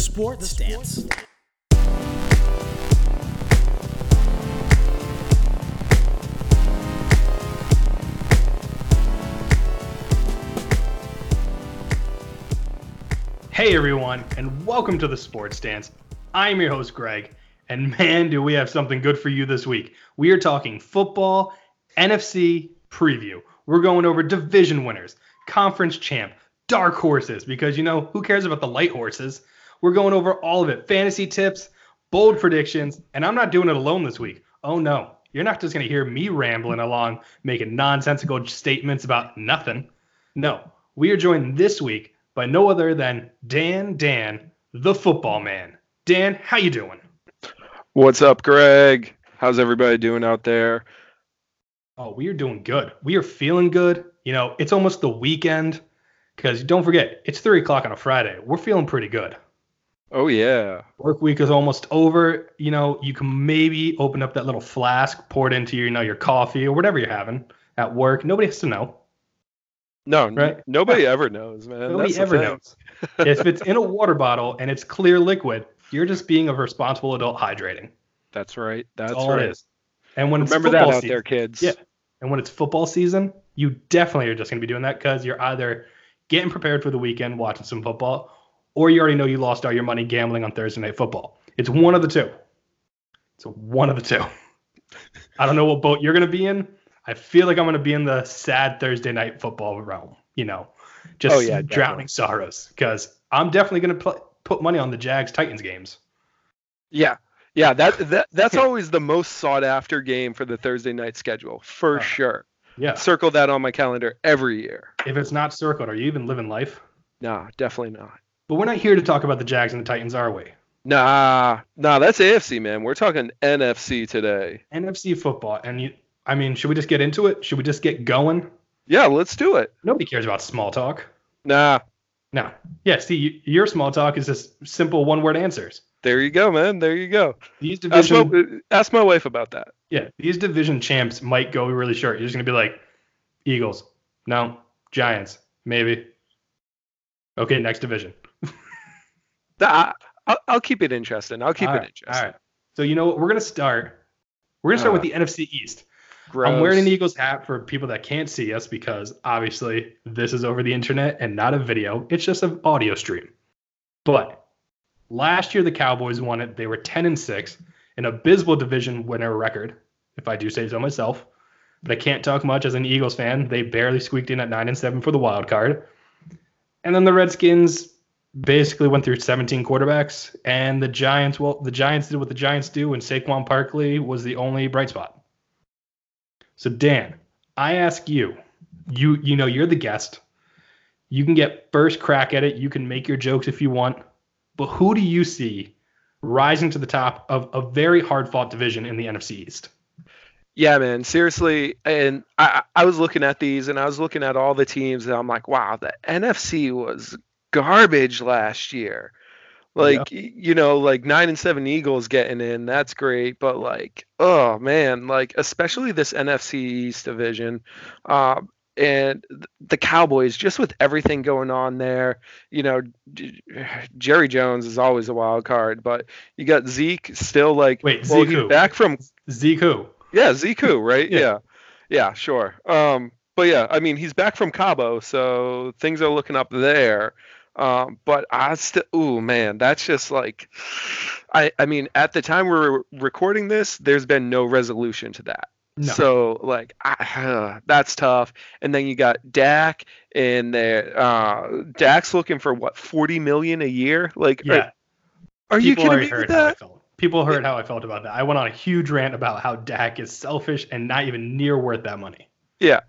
Sports Stance. Hey everyone, and welcome to the Sports Stance. I'm your host Greg, and man, do we have something good for you this week. We are talking football, NFC preview. We're going over division winners, conference champ, dark horses, because you know, who cares about the light horses? We're going over all of it fantasy tips, bold predictions, and I'm not doing it alone this week. Oh no, you're not just going to hear me rambling along, making nonsensical statements about nothing. No, we are joined this week by no other than Dan Dan, the football man. Dan, how you doing? What's up, Greg? How's everybody doing out there? Oh, we are doing good. We are feeling good. You know, it's almost the weekend because don't forget, it's three o'clock on a Friday. We're feeling pretty good. Oh yeah. Work week is almost over. You know, you can maybe open up that little flask, pour it into your, you know, your coffee or whatever you're having at work. Nobody has to know. No, Right. n- nobody ever knows, man. Nobody That's ever knows. if it's in a water bottle and it's clear liquid, you're just being a responsible adult hydrating. That's right. That's all right. it is. And when Remember it's that football out season, there, kids. Yeah. And when it's football season, you definitely are just going to be doing that because you're either getting prepared for the weekend, watching some football, or you already know you lost all your money gambling on Thursday night football. It's one of the two. It's one of the two. I don't know what boat you're going to be in. I feel like I'm going to be in the sad Thursday night football realm, you know, just Oh, yeah, drowning sorrows because I'm definitely going to pl- put money on the Jags Titans games. Yeah. Yeah, that, that that's always the most sought after game for the Thursday night schedule, for Oh. sure. Yeah. Circle that on my calendar every year. If it's not circled, are you even living life? Nah, definitely not. But we're not here to talk about the Jags and the Titans, are we? Nah, nah, that's AFC, man. We're talking NFC today. NFC football. And you, I mean, should we just get into it? Should we just get going? Yeah, let's do it. Nobody cares about small talk. Nah, No. Yeah, see, y- your small talk is just simple one word answers. there you go, man. There you go. These Ask division, my, ask my wife about that. yeah, these division champs might go really short. You're just gonna be like, Eagles, no, Giants, maybe. Okay, next division. Nah, I'll, I'll keep it interesting. I'll keep All it right, interesting. All right. So you know what? We're gonna start. We're gonna start with Uh, the NFC East. Gross. I'm wearing an Eagles hat for people that can't see us because obviously this is over the internet and not a video. It's just an audio stream. But last year the Cowboys won it. They were 10 and 6, an abysmal division winner record, if I do say so myself. But I can't talk much as an Eagles fan. They barely squeaked in at 9 and 7 for the wild card. And then the Redskins basically went through 17 quarterbacks and the Giants, well, the Giants did what the Giants do and Saquon Barkley was the only bright spot. So Dan, I ask you, you you know you're the guest. You can get first crack at it. You can make your jokes if you want. But who do you see rising to the top of a very hard fought division in the NFC East? Yeah, man. Seriously, and I I was looking at these and I was looking at all the teams and I'm like, wow, the NFC was garbage last year. Like y- you know, like nine and seven Eagles getting in, that's great. But like, oh man, like especially this NFC East division, uh, and the Cowboys, just with everything going on there, you know, Jerry Jones is always a wild card, but you got Zeke still like, Wait, well, Zeke back from Zeke who? yeah, Ziku, right? Yeah. yeah. yeah. sure. Um, but yeah, I mean, he's back from Cabo, so things are looking up there. Um, but I still, ooh, man, that's just like, I, I mean, at the time we're recording this, there's been no resolution to that. No. So like, I, that's tough. And then you got Dak, and there, uh, Dak's looking for what, 40 million a year? Like, yeah. are, you People kidding me with heard how I that? felt. People heard how I felt about that. I went on a huge rant about how Dak is selfish and not even near worth that money. Yeah.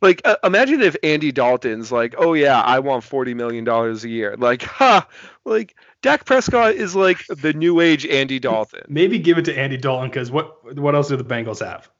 Like uh, imagine if Andy Dalton's like, "Oh yeah, I want 40 million dollars a year." Like, huh, like Dak Prescott is like the new age Andy Dalton. Maybe give it to Andy Dalton because what what else do the Bengals have?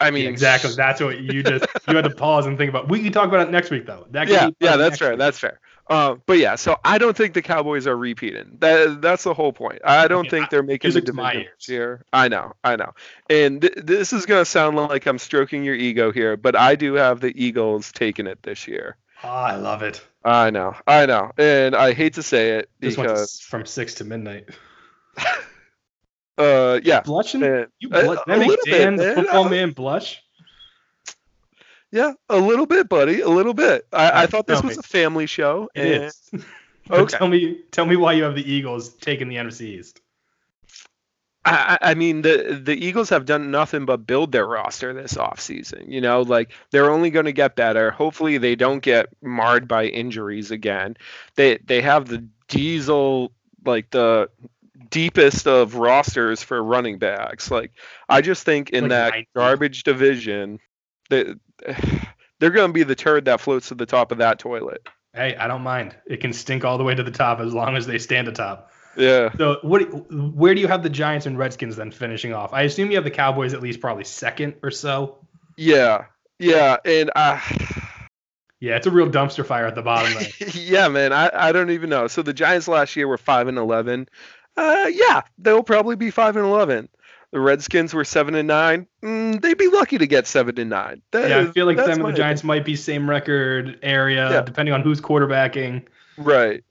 I mean, exactly. That's what you just you had to pause and think about. We can talk about it next week though. That Yeah, yeah, that's fair. week. That's fair. Uh, but yeah, so I don't think the Cowboys are repeating. That that's the whole point. I don't Okay, think they're making the music to my division here. I know, I know. And th- this is gonna sound like I'm stroking your ego here, but I do have the Eagles taking it this year. Oh, I love it. I know, I know, and I hate to say it This went because, s- from six to midnight. uh, yeah, Blushing? man, You a- blush? that makes little bit, Dan, the man. football I- man, blush? Yeah, a little bit, buddy, a little bit. I, I thought this was a family show. It and- is. Okay. Tell me, tell me why you have the Eagles taking the NFC East. I, I mean the the Eagles have done nothing but build their roster this offseason. You know, like they're only going to get better. Hopefully they don't get marred by injuries again. They they have the diesel like the deepest of rosters for running backs. Like I just think in Like that 90. garbage division they they're going to be the turd that floats to the top of that toilet. Hey, I don't mind. It can stink all the way to the top as long as they stand atop. Yeah. So, what? Where do you have the Giants and Redskins then finishing off? I assume you have the Cowboys at least probably second or so. Yeah. Yeah, and uh Yeah, it's a real dumpster fire at the bottom yeah, man, I, I don't even know. So the Giants last year were five and eleven. Uh, yeah, they'll probably be five and eleven. The Redskins were seven and nine. Mm, they'd be lucky to get seven and nine. That yeah, I feel like them and the Giants might be same record area, Yeah. depending on who's quarterbacking. Right.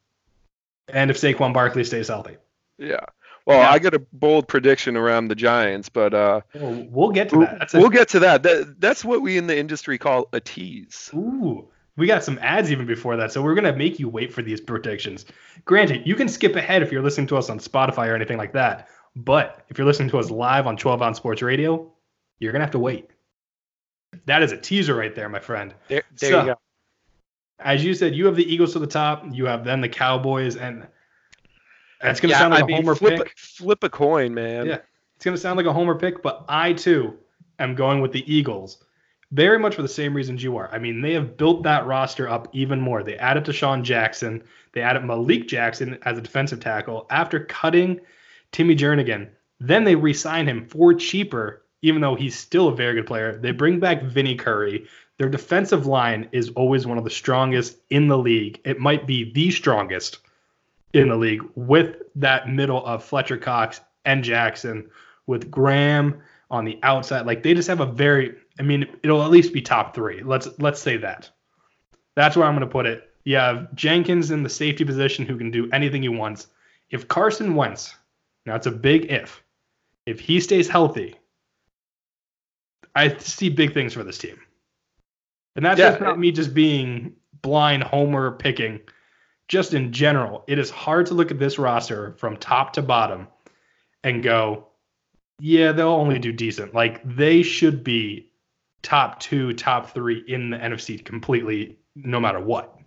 and if Saquon Barkley stays healthy. Yeah. Well, Yeah. I got a bold prediction around the Giants, but uh, Well, we'll get to that. That's a, we'll get to that. that. That's what we in the industry call a tease. Ooh, we got some ads even before that, so we're gonna make you wait for these predictions. Granted, you can skip ahead if you're listening to us on Spotify or anything like that, but if you're listening to us live on 12 Ounce Sports Radio, you're gonna have to wait. That is a teaser right there, my friend. There, there So, you go. As you said, you have the Eagles to the top. You have then the Cowboys, and it's gonna yeah, sound like I a mean, homer flip, pick. Flip a coin, man. Yeah. It's going to sound like a homer pick, but I too am going with the Eagles. Very much for the same reasons you are. I mean, they have built that roster up even more. They added DeSean Jackson. They added Malik Jackson as a defensive tackle after cutting Timmy Jernigan. Then they re-sign him for cheaper, even though he's still a very good player. They bring back Vinny Curry. Their defensive line is always one of the strongest in the league. It might be the strongest in the league with that middle of Fletcher Cox and Jackson with Graham on the outside. Like they just have a very I mean, it'll at least be top three. Let's let's say that. That's where I'm gonna put it. You have Jenkins in the safety position who can do anything he wants. If Carson Wentz, now it's a big if, if he stays healthy, I see big things for this team. And that's Yeah, just not me just being blind homer picking. Just in general, it is hard to look at this roster from top to bottom and go, yeah, they'll only do decent. Like they should be top two, top three in the NFC completely, no matter what.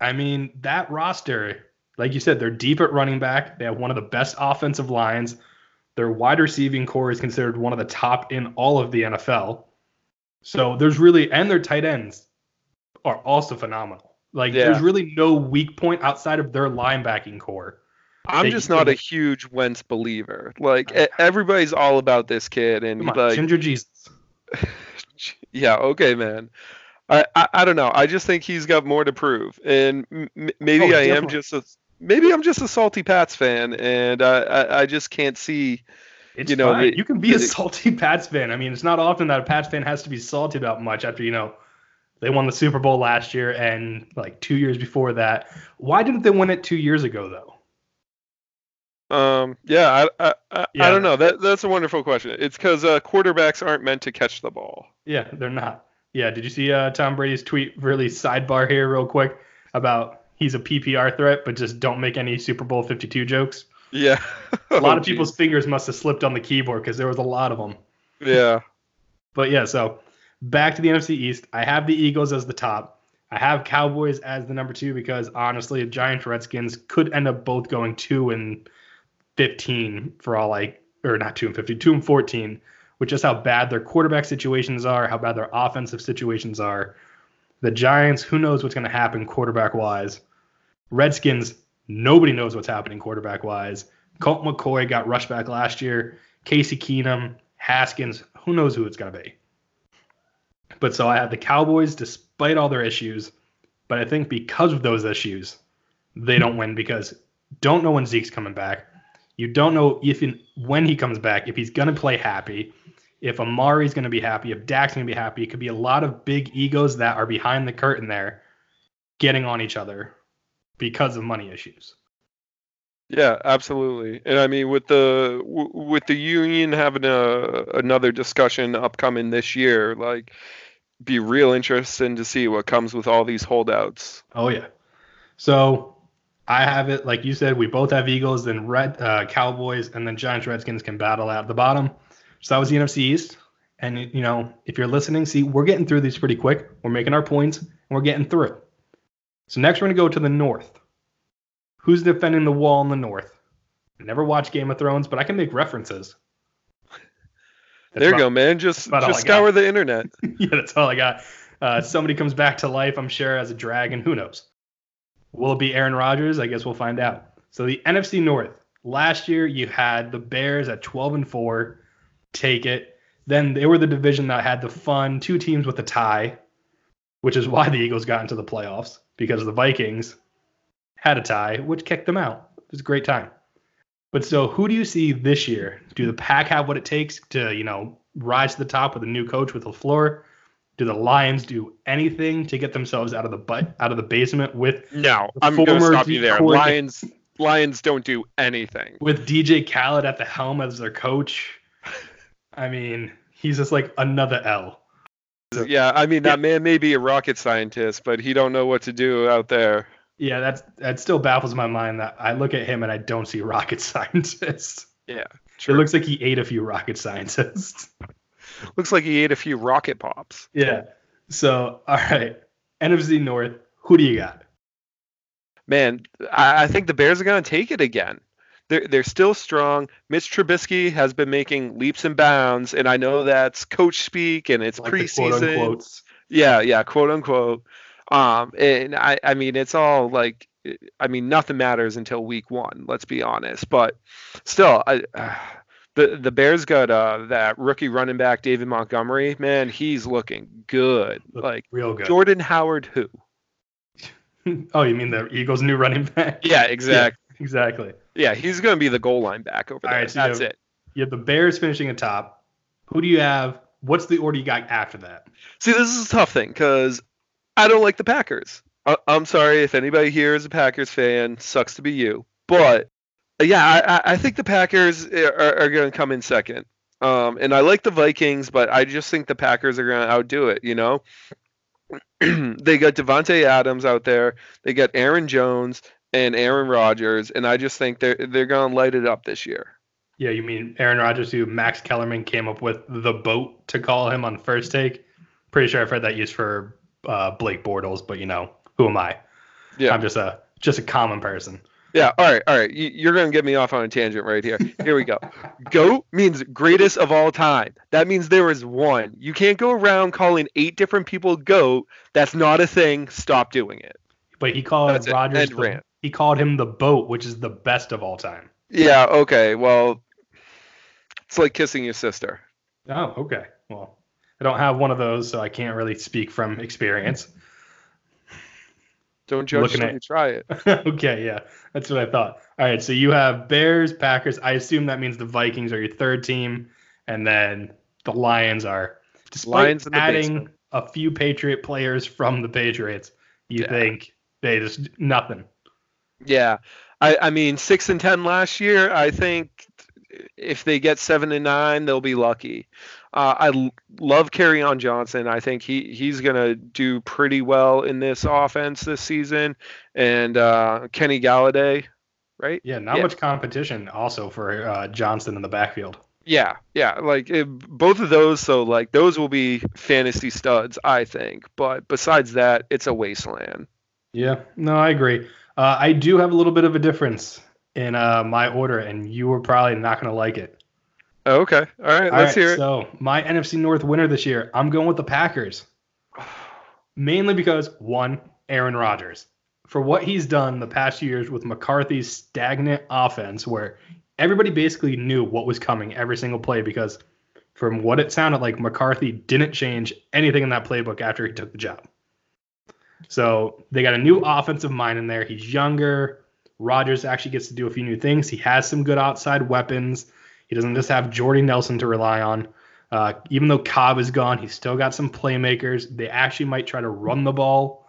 I mean, that roster, like you said, they're deep at running back. They have one of the best offensive lines. Their wide receiving core is considered one of the top in all of the NFL. So there's really, and their tight ends are also phenomenal. Like Yeah. there's really no weak point outside of their linebacking core. I'm just not a huge Wentz believer. Like everybody's all about this kid, and on, like, Ginger Jesus. yeah, okay, man. I, I I don't know. I just think he's got more to prove, and m- maybe Oh, I am just a maybe I'm just a salty Pats fan, and I I, I just can't see. It's you know, the- you can be a salty Pats fan. I mean, it's not often that a Pats fan has to be salty about much after, you know, they won the Super Bowl last year and like two years before that. Why didn't they win it two years ago, though? Um, yeah, I I, I, Yeah. I don't know. That that's a wonderful question. It's because uh, quarterbacks aren't meant to catch the ball. Yeah, they're not. Yeah, did you see uh, Tom Brady's tweet? Really sidebar here, real quick, about he's a PPR threat, but just don't make any Super Bowl 52 jokes. Yeah, A lot Oh, of people's fingers must have slipped on the keyboard because there was a lot of them. Yeah. But yeah, so back to the NFC East. I have the Eagles as the top. I have Cowboys as the number two because honestly, Giants Redskins could end up both going two and fifteen for all like or not two and fifteen, two and fourteen, which is how bad their quarterback situations are, how bad their offensive situations are. The Giants, who knows what's going to happen quarterback wise. Redskins, nobody knows what's happening quarterback wise. Colt McCoy got rushed back last year. Casey Keenum, Haskins, who knows who it's going to be. But so I have the Cowboys despite all their issues. But I think because of those issues, they don't win because don't know when Zeke's coming back. You don't know if in, when he comes back, if he's going to play happy, if Amari's going to be happy, if Dak's going to be happy. It could be a lot of big egos that are behind the curtain there. getting on each other because of money issues. Yeah, absolutely. And I mean, with the w- with the union having a another discussion upcoming this year, like, be real interesting to see what comes with all these holdouts. Oh yeah. So I have it like you said. We both have Eagles, then Red uh, Cowboys, and then Giants Redskins can battle at the bottom. So that was the NFC East. And you know, if you're listening, see, we're getting through these pretty quick. We're making our points, and we're getting through. So next, we're gonna go to the North. Who's defending the wall in the North? I never watched Game of Thrones, but I can make references. That's there you about- go, man. Just just scour the internet. yeah, that's all I got. Uh, somebody comes back to life, I'm sure, as a dragon. Who knows? Will it be Aaron Rodgers? I guess we'll find out. So the NFC North. Last year you had the Bears at 12 and 4. Take it. Then they were the division that had the fun two teams with a tie, which is why the Eagles got into the playoffs because the Vikings had a tie, which kicked them out. It was a great time. But so who do you see this year? Do the Pack have what it takes to, you know, rise to the top with a new coach with LaFleur? Do the Lions do anything to get themselves out of the butt out of the basement with No, I'm gonna former stop you there. Lions Lions don't do anything. with DJ Khaled at the helm as their coach? I mean, he's just like another L. Yeah, I mean that man may be a rocket scientist, but he don't know what to do out there. Yeah, that's that still baffles my mind that I look at him and I don't see rocket scientists. Yeah, It looks like he ate a few rocket scientists. looks like he ate a few rocket pops. yeah. So, all right. NFC North, who do you got? Man, I, I think the Bears are gonna take it again. They're they're still strong. Mitch Trubisky has been making leaps and bounds, and I know that's coach speak and it's Like preseason. Yeah, yeah, quote unquote. Um, and I, I mean, it's all like, I mean, nothing matters until week one. Let's be honest. But still, I, uh, the the Bears got uh, that rookie running back David Montgomery. Man, he's looking good. Look like real good. Jordan Howard, who? oh, you mean the Eagles' new running back? Yeah, exactly. Exactly. Yeah, he's gonna be the goal line back over All there. right, so you That's have- it. You have the Bears finishing atop. Who do you have? What's the order you got after that? See, this is a tough thing because I don't like the Packers. I- I'm sorry if anybody here is a Packers fan. Sucks to be you, but yeah, I, I- think the Packers uh, are, are going to come in second. Um, and I like the Vikings, but I just think the Packers are going to outdo it. You know, they got Davante Adams out there. They got Aaron Jones and Aaron Rodgers, and I just think they're they're going to light it up this year. Yeah, you mean Aaron Rodgers, who Max Kellerman came up with the boat to call him on first take? Pretty sure I've heard that used for uh, Blake Bortles, but you know, who am I? Yeah. I'm just a just a common person. Yeah, all right, all right. You- You're going to get me off on a tangent right here. Here we go. GOAT means greatest of all time. That means there is one. You can't go around calling eight different people GOAT. That's not a thing. Stop doing it. But he called That's. Rodgers. The- rant. He called him the boat, which is the best of all time. Yeah, okay. Well, it's like kissing your sister. Oh, okay. Well, I don't have one of those, so I can't really speak from experience. Don't judge Looking at- you try it. okay, yeah, that's what I thought. All right, so you have Bears, Packers. I assume that means the Vikings are your third team, and then the Lions are. Despite Lions adding basement. a few Patriot players from the Patriots, you Yeah. think they just nothing. Yeah. I, I mean, six and ten last year. I think if they get seven and nine, they'll be lucky. Uh, I l- love Kerryon Johnson. I think he he's gonna do pretty well in this offense this season. And uh, Kenny Golladay, right? Yeah, not Yeah. much competition also for uh, Johnson in the backfield. Yeah, yeah. Like it, both of those. So like those will be fantasy studs, I think. But besides that, it's a wasteland. Yeah, no, I agree. Uh, I do have a little bit of a difference in uh, my order, and you were probably not going to like it. Okay. All right. All let's right, hear it. So my NFC North winner this year, I'm going with the Packers. Mainly because one, Aaron Rodgers. For what he's done the past years with McCarthy's stagnant offense, where everybody basically knew what was coming every single play, because from what it sounded like, McCarthy didn't change anything in that playbook after he took the job. So they got a new offensive mind in there. He's younger. Rodgers actually gets to do a few new things. He has some good outside weapons. He doesn't just have Jordy Nelson to rely on. Uh, even though Cobb is gone, he's still got some playmakers. They actually might try to run the ball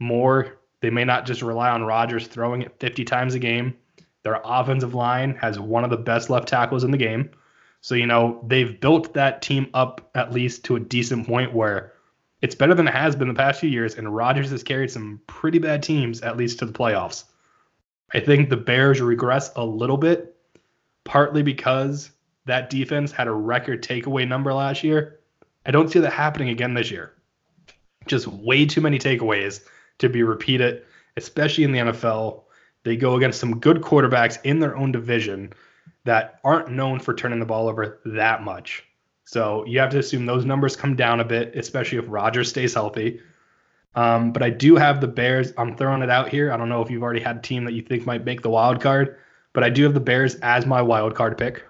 more They may not just rely on Rodgers throwing it 50 times a game. Their offensive line has one of the best left tackles in the game. So, you know, they've built that team up at least to a decent point where it's better than it has been the past few years, and Rodgers has carried some pretty bad teams at least to the playoffs. I think the Bears regress a little bit, partly because that defense had a record takeaway number last year. I don't see that happening again this year. Just way too many takeaways to be repeated, especially in the NFL. They go against some good quarterbacks in their own division that aren't known for turning the ball over that much. So you have to assume those numbers come down a bit, especially if Rodgers stays healthy. Um, but I do have the Bears. I'm throwing it out here. I don't know if you've already had a team that you think might make the wild card, but I do have the Bears as my wild card pick.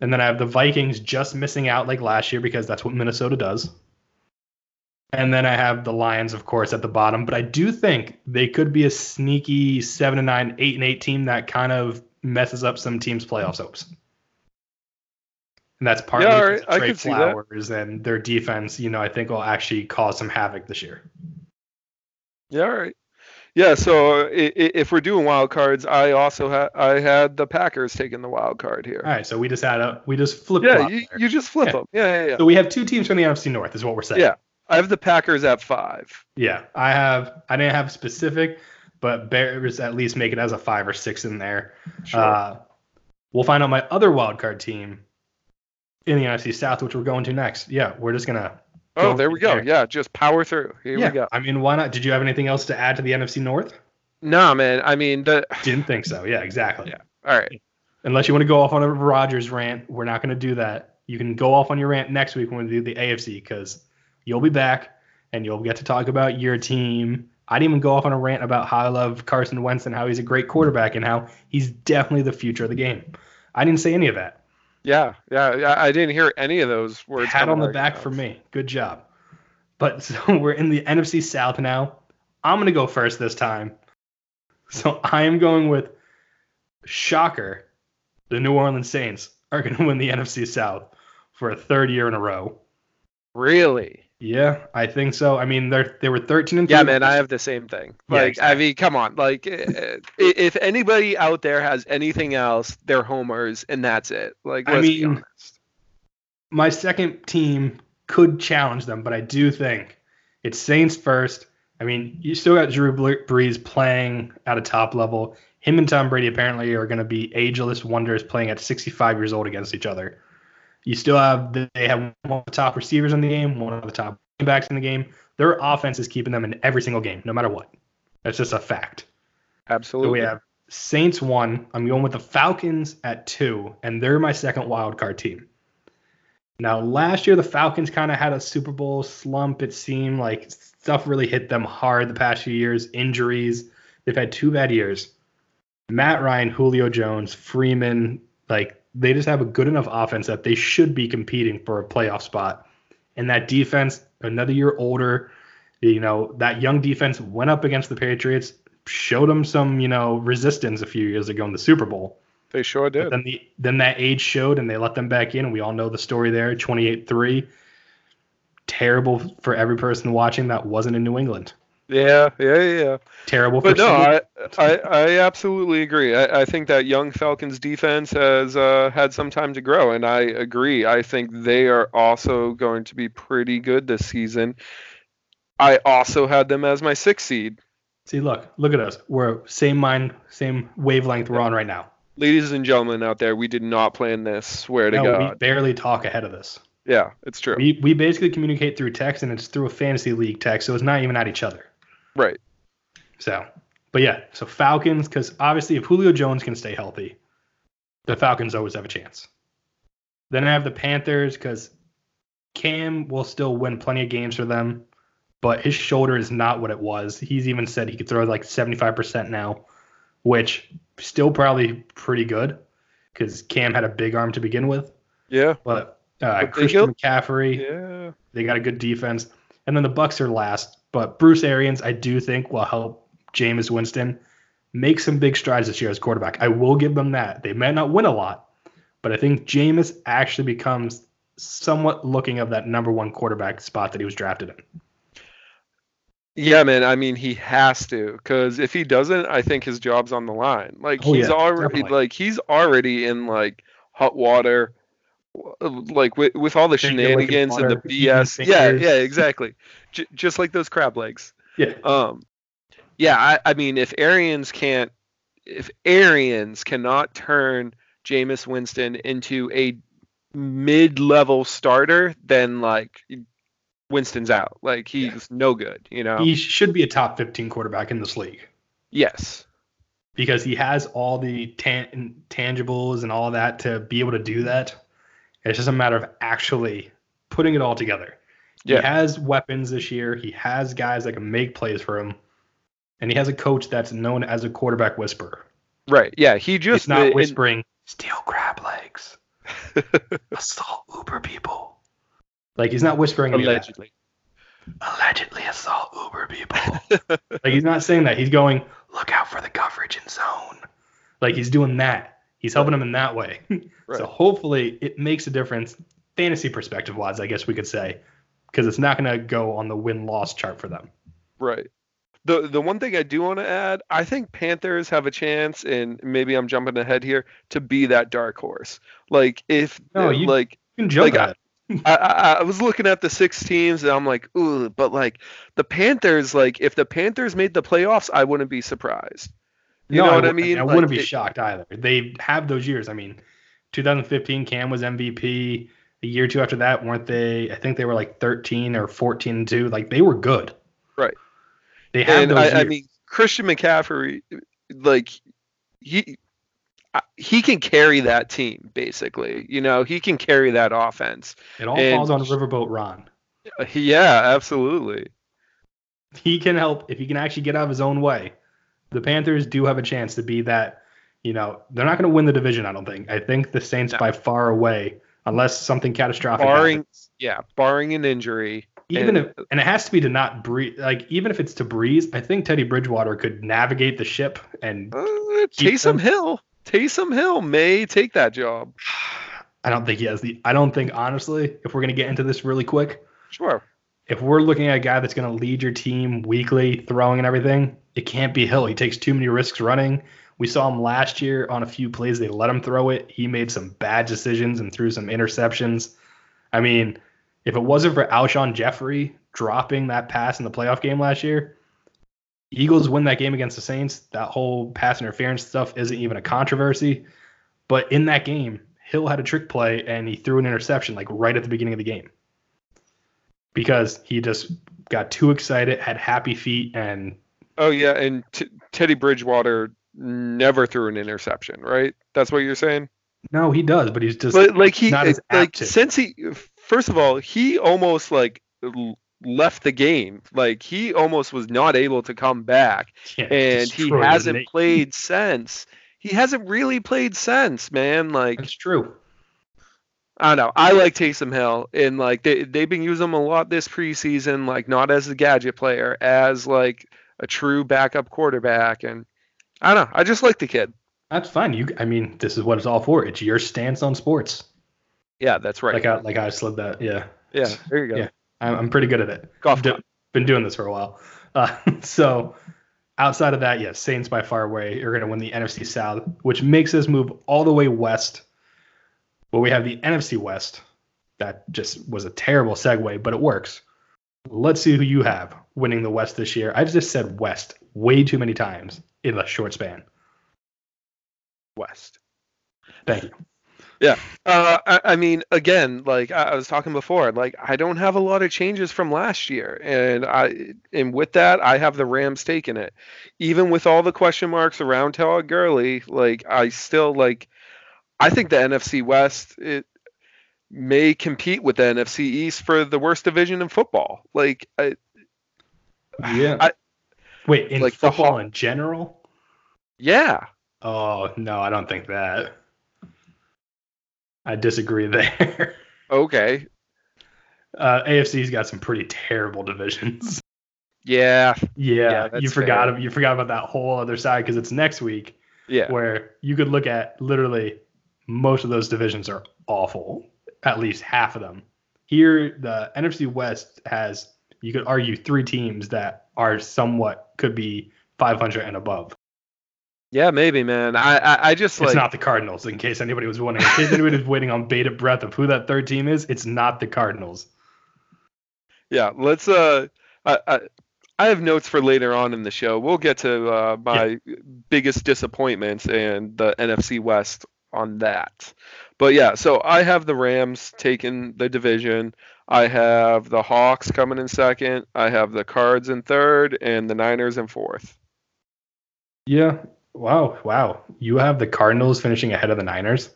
And then I have the Vikings just missing out like last year because that's what Minnesota does. And then I have the Lions, of course, at the bottom. But I do think they could be a sneaky seven and nine, eight and eight team that kind of messes up some teams' playoffs hopes. And that's partly Yeah, right. of I Trey could see that. Flowers and their defense. You know, I think will actually cause some havoc this year. Yeah, all right. Yeah, so if we're doing wild cards, I also had I had the Packers taking the wild card here. All right, so we just had a we just flip Yeah, you, you just flip Yeah. them. Yeah, yeah, yeah. So we have two teams from the NFC North, is what we're saying. Yeah. I have the Packers at five. Yeah, I have. I didn't have specific, but Bears at least make it as a five or six in there. Sure. Uh, we'll find out my other wild card team in the NFC South, which we're going to next. Yeah, we're just gonna. oh, there we go. there. Yeah, just power through. Here yeah, we go. I mean, why not? Did you have anything else to add to the NFC North? Nah, man. I mean, the Didn't think so. Yeah, exactly. Yeah. all right. Unless you want to go off on a Rodgers rant, we're not going to do that. You can go off on your rant next week when we do the AFC because you'll be back and you'll get to talk about your team. I didn't even go off on a rant about how I love Carson Wentz and how he's a great quarterback and how he's definitely the future of the game. I didn't say any of that. Yeah, yeah. I, didn't hear any of those words. Pat on the your back mouth. for me. Good job. But so we're in the NFC South now. I'm going to go first this time. So I am going with shocker. The New Orleans Saints are going to win the NFC South for a third year in a row. Really? Yeah, I think so. I mean, they're they were 13 and Yeah, man. I have the same thing. Yeah, Like, I mean, come on. Like, eh, eh, if anybody out there has anything else, they're homers, and that's it. Like, I let's be mean, honest. my second team could challenge them, but I do think it's Saints first. I mean, you still got Drew Bre- Brees playing at a top level. Him and Tom Brady apparently are going to be ageless wonders playing at 65 years old against each other. You still have they have one of the top receivers in the game, one of the top running backs in the game. Their offense is keeping them in every single game, no matter what. That's just a fact. Absolutely. So we have Saints one. I'm going with the Falcons at two, and they're my second wild card team. Now, last year the Falcons kind of had a Super Bowl slump. It seemed like stuff really hit them hard the past few years. Injuries. They've had two bad years. Matt Ryan, Julio Jones, Freeman, like they just have a good enough offense that they should be competing for a playoff spot. And that defense, another year older, you know, that young defense went up against the Patriots, showed them some, you know, resistance a few years ago in the Super Bowl. They sure But did. then the then that age showed and they let them back in and we all know the story there, 28-3. Terrible for every person watching that wasn't in New England. Yeah, yeah, yeah. Terrible But no, I, I, I absolutely agree. I, I think that young Falcons defense has uh, had some time to grow, and I agree. I think they are also going to be pretty good this season. I also had them as my sixth seed. See, look, look at us. We're same mind, same wavelength we're on right now. Ladies and gentlemen out there, we did not plan this. Swear to No, we barely talk ahead of this. Yeah, it's true. We we basically communicate through text and it's through a fantasy league text, so it's not even at each other. Right. So, but yeah, so Falcons, because obviously if Julio Jones can stay healthy, the Falcons always have a chance. Then I have the Panthers because Cam will still win plenty of games for them, but his shoulder is not what it was. He's even said he could throw like 75% now, which still probably pretty good because Cam had a big arm to begin with. Yeah. But uh, But Christian McCaffrey, Yeah. they got a good defense. And then the Bucs are last, but Bruce Arians, I do think, will help Jameis Winston make some big strides this year as quarterback. I will give them that. They may not win a lot, but I think Jameis actually becomes somewhat looking of that number one quarterback spot that he was drafted in. Yeah, man. I mean, he has to because if he doesn't, I think his job's on the line. Like Oh, he's yeah, already definitely. like he's already in like hot water, like with with all the shenanigans and the BS. Yeah, yeah, exactly. J- just like those crab legs. Yeah. Um, yeah. I, I mean, if Arians can't, if Arians cannot turn Jameis Winston into a mid-level starter, then like Winston's out. Like he's Yeah. no good. You know. He should be a top 15 quarterback in this league yes. because he has all the tan- tangibles and all that to be able to do that. It's just a matter of actually putting it all together. Yeah. He has weapons this year. He has guys that can make plays for him. And he has a coach that's known as a quarterback whisperer. Right. Yeah. He just He's not whispering, steal crab legs, assault Uber people. Like he's not whispering any of that. allegedly. allegedly assault Uber people. like he's not saying that. He's going, look out for the coverage in zone. Like he's doing that. He's helping him in that way. Right. So hopefully it makes a difference, fantasy perspective wise, I guess we could say, because it's not going to go on the win loss chart for them. Right. The the one thing I do want to add, I think Panthers have a chance, and maybe I'm jumping ahead here, to be that dark horse. Like if No, you- uh, like You can jump Like. I, I, I was looking at the six teams and I'm like, ooh, but like the Panthers, like if the Panthers made the playoffs, I wouldn't be surprised. You know what I mean? I Like, wouldn't be it- shocked either. They have those years. I mean, 2015, Cam was MVP. A year or two after that, weren't they? I think they were like 13 or 14 and 2. Like they were good. Right. They have And those I, years. I mean, Christian McCaffrey, like he he can carry that team basically. You know, he can carry that offense. it all and- falls on Riverboat Ron. Yeah, absolutely. He can help if he can actually get out of his own way. The Panthers do have a chance to be that. You know, they're not going to win the division. I don't think. I think the Saints No. by far away, unless something catastrophic Barring happens. yeah, barring an injury. even and- if and it has to be to not breathe like even if it's to Brees i think teddy bridgewater could navigate the ship and Uh, Taysom them- Hill. Taysom Hill may take that job. i don't think he has the i don't think honestly if we're going to get into this really quick Sure. If we're looking at a guy that's going to lead your team weekly throwing and everything it can't be hill he takes too many risks running we saw him last year on a few plays they let him throw it he made some bad decisions and threw some interceptions i mean if it wasn't for alshon jeffery dropping that pass in the playoff game last year Eagles win that game against the Saints. That whole pass interference stuff isn't even a controversy. But in that game, Hill had a trick play and he threw an interception like right at the beginning of the game because he just got too excited, had happy feet, and Oh yeah, and t- Teddy Bridgewater never threw an interception, right? That's what you're saying. no, he does, but he's just But like he, like to. since he, first of all, he almost like left the game. Like he almost was not able to come back, yeah, and he hasn't played since. He hasn't really played since, man. Like it's true. I don't know. I like Taysom Hill, and like they they've been using him a lot this preseason. Like not as a gadget player, as like a true backup quarterback, and I don't know. I just like the kid. That's fine. You, I mean, this is what it's all for. It's your stance on sports. Yeah, that's right. Like I, like I slid that. Yeah, yeah, there you go. Yeah. I'm, I'm pretty good at it. Golf Do- been doing this for a while. Uh, so outside of that, yes, Saints by far away are going to win the NFC South, which makes us move all the way west. Well, we have the NFC West. That just was a terrible segue, but it works. Let's see who you have winning the West this year. I've just said West way too many times in a short span. West. Thank you. Yeah. Uh, I, I mean, again, like I, was talking before, like I don't have a lot of changes from last year, and I and with that, I have the Rams taking it, even with all the question marks around Todd Gurley. Like I still like, I think the NFC West it may compete with the NFC East for the worst division in football. Like, I, Yeah. I- Wait, in like football whole- in general? yeah, Oh no, I don't think that. I disagree there. okay, Uh, AFC's got some pretty terrible divisions. yeah, Yeah, Yeah, you forgot fair. you forgot about that whole other side because it's next week yeah, where you could look at literally most of those divisions are awful. At least half of them. Here, the NFC West has You could argue three teams that are somewhat could be 500 and above. Yeah, maybe, man. I I, I just It's like not the Cardinals, in case anybody was wondering. In case anybody was waiting on bated breath of who that third team is, it's not the Cardinals. yeah. Let's uh, I, I I have notes for later on in the show. We'll get to uh, my biggest disappointments and the NFC West on that. But yeah, so I have the Rams taking the division. I have the Hawks coming in second. I have the Cards in third, and the Niners in fourth. Yeah. Wow. Wow. You have the Cardinals finishing ahead of the Niners.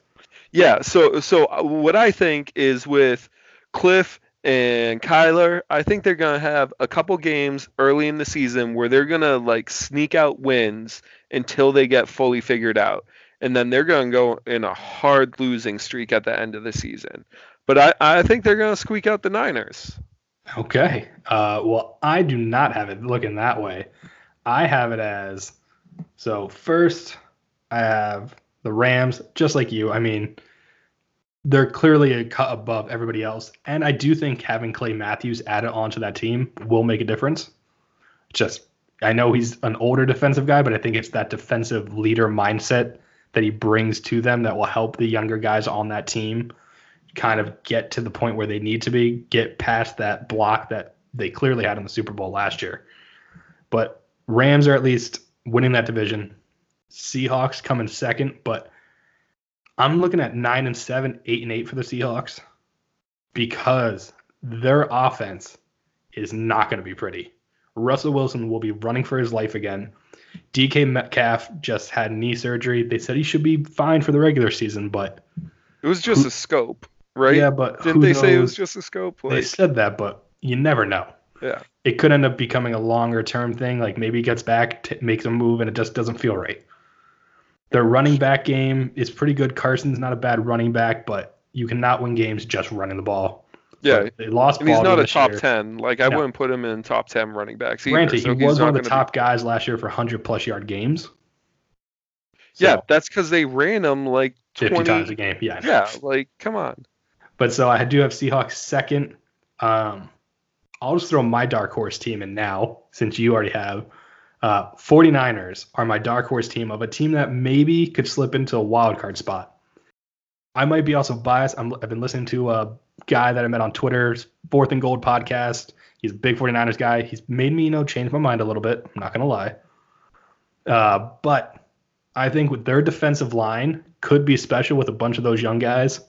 Yeah. So so what I think is with Kliff and Kyler, I think they're gonna have a couple games early in the season where they're gonna like sneak out wins until they get fully figured out, and then they're gonna go in a hard losing streak at the end of the season. But I I think they're gonna squeak out the Niners. Okay. Uh, well, I do not have it looking that way. I have it as so first, I have the Rams, just like you. I mean, they're clearly a cut above everybody else. And I do think having Clay Matthews added onto that team will make a difference. Just, I know he's an older defensive guy, but I think it's that defensive leader mindset that he brings to them that will help the younger guys on that team kind of get to the point where they need to be, get past that block that they clearly had in the Super Bowl last year. But Rams are at least winning that division. Seahawks come in second, but I'm looking at nine and seven, eight and eight for the Seahawks because their offense is not going to be pretty. Russell Wilson will be running for his life again. DK Metcalf just had knee surgery. They said he should be fine for the regular season, but It was just Who- a scope, right? yeah, but Didn't they say it was just a scope? They said that, but you never know. yeah. It could end up becoming a longer term thing. Like maybe he gets back, t- makes a move, and it just doesn't feel right. Their running back game is pretty good. Carson's not a bad running back, but you cannot win games just running the ball. Yeah. But they lost. And he's not a top year. ten. Like I No. wouldn't put him in top ten running backs either. Granted, so he was one of the gonna be- top guys last year for 100 plus yard games. Yeah, that's because they ran him like 50 twenty times a game. Yeah. Yeah, like come on. But so I do have Seahawks second. Um, I'll just throw my dark horse team in now since you already have. Uh, 49ers are my dark horse team of a team that maybe could slip into a wild card spot. I might be also biased. I'm, I've been listening to a guy that I met on Twitter's Fourth and Gold podcast. He's a big 49ers guy. He's made me, you know, change my mind a little bit. I'm not going to lie. Uh, but I think with their defensive line could be special with a bunch of those young guys.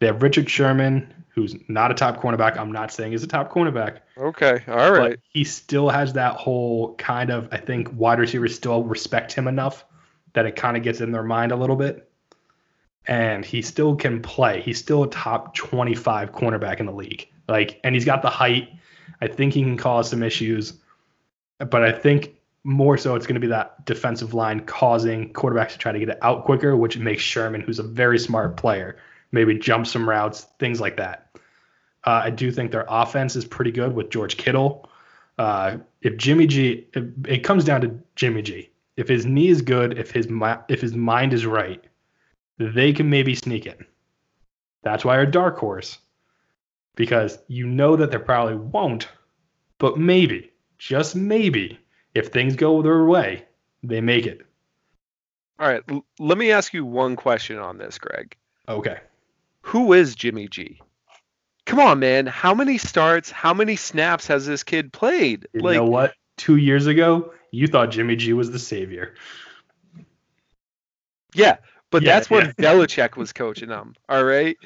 They have Richard Sherman, who's not a top cornerback. I'm not saying he's a top cornerback, Okay, all right. but he still has that whole kind of, I think wide receivers still respect him enough that it kind of gets in their mind a little bit. And he still can play. He's still a top 25 cornerback in the league. Like, and he's got the height. I think he can cause some issues. But I think more so it's going to be that defensive line causing quarterbacks to try to get it out quicker, which makes Sherman, who's a very smart player, maybe jump some routes, things like that. Uh, I do think their offense is pretty good with George Kittle. Uh, if Jimmy G, it, it comes down to Jimmy G. If his knee is good, if his if his mind is right, they can maybe sneak in. That's why they're dark horse, because you know that they probably won't, but maybe, just maybe, if things go their way, they make it. All right. L- let me ask you one question on this, Greg. Okay. Who is Jimmy G? Come on, man. How many starts, how many snaps has this kid played? You like know what? Two years ago, you thought Jimmy G was the savior. Yeah, but Yeah, that's when yeah. Belichick was coaching them. All right.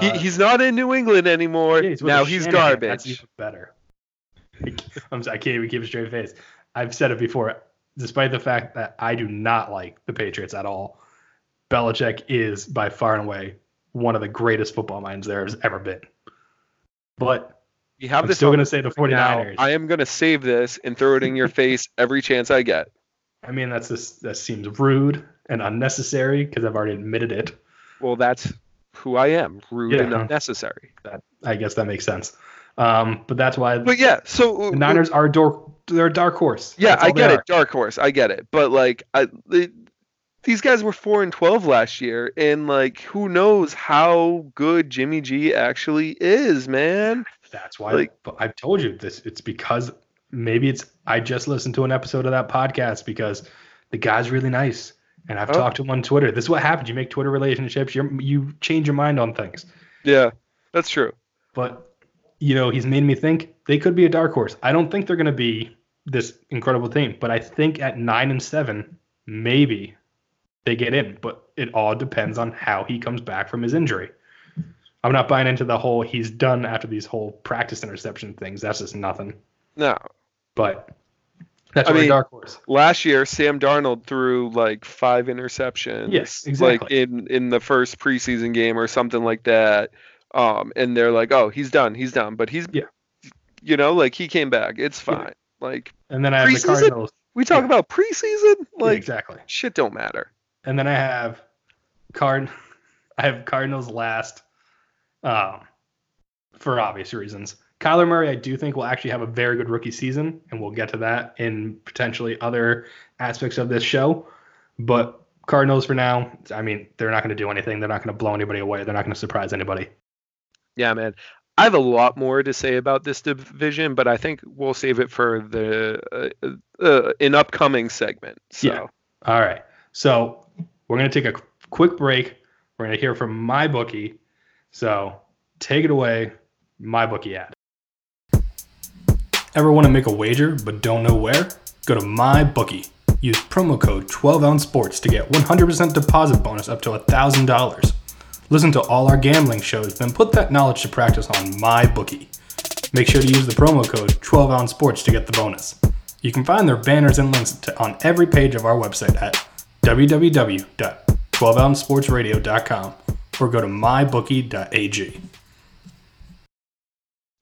He, Uh, he's not in New England anymore. Yeah, with now he's garbage. That's even better. I'm sorry, I can't even keep a straight face. I've said it before. Despite the fact that I do not like the Patriots at all, Belichick is by far and away one of the greatest football minds there has ever been. But You have I'm still going to say the now. 49ers. Now, I am going to save this and throw it in your face every chance I get. I mean, that's just, that seems rude and unnecessary because I've already admitted it. Well, that's who I am. Rude and unnecessary. That I guess that makes sense. Um, but that's why But yeah, so the Niners are dark. They're a dark horse. Yeah, I get it. Dark horse, I get it. But like, I they, these guys were four and twelve last year, and like, who knows how good Jimmy G actually is, man? That's why Like- I've told you this. It's because maybe it's I just listened to an episode of that podcast because the guy's really nice. And I've Oh. talked to him on Twitter. This is what happens. You make Twitter relationships, you you change your mind on things. Yeah, that's true. But you know, he's made me think they could be a dark horse. I don't think they're going to be this incredible team, but I think at nine and seven, maybe they get in. But it all depends on how he comes back from his injury. I'm not buying into the whole he's done after these whole practice interception things. That's just nothing. No, But that's I mean, dark horse. last year Sam Darnold threw like five interceptions. Yes, exactly. Like in in the first preseason game or something like that. Um, and they're like, oh, he's done, he's done, but he's Yeah. you know, like he came back. It's Yeah. fine. Like And then I have the? Cardinals. we talk Yeah. about preseason, Yeah, like exactly. shit don't matter. And then I have card I have Cardinals last um, for obvious reasons. Kyler Murray, I do think will actually have a very good rookie season, and we'll get to that in potentially other aspects of this show. But Cardinals for now, I mean, they're not going to do anything. They're not going to blow anybody away. They're not going to surprise anybody. Yeah, man. I have a lot more to say about this division, but I think we'll save it for the uh, uh, an upcoming segment. So Yeah. All right. So we're going to take a quick break. We're going to hear from MyBookie. So take it away, MyBookie ad. Ever want to make a wager but don't know where? Go to MyBookie. Use promo code 12 ounce sports to get 100% deposit bonus up to $1,000. Listen to all our gambling shows, then put that knowledge to practice on MyBookie. Make sure to use the promo code 12 ounce sports to get the bonus. You can find their banners and links to, on every page of our website at www.12ouncesportsradio.com or go to mybookie.ag.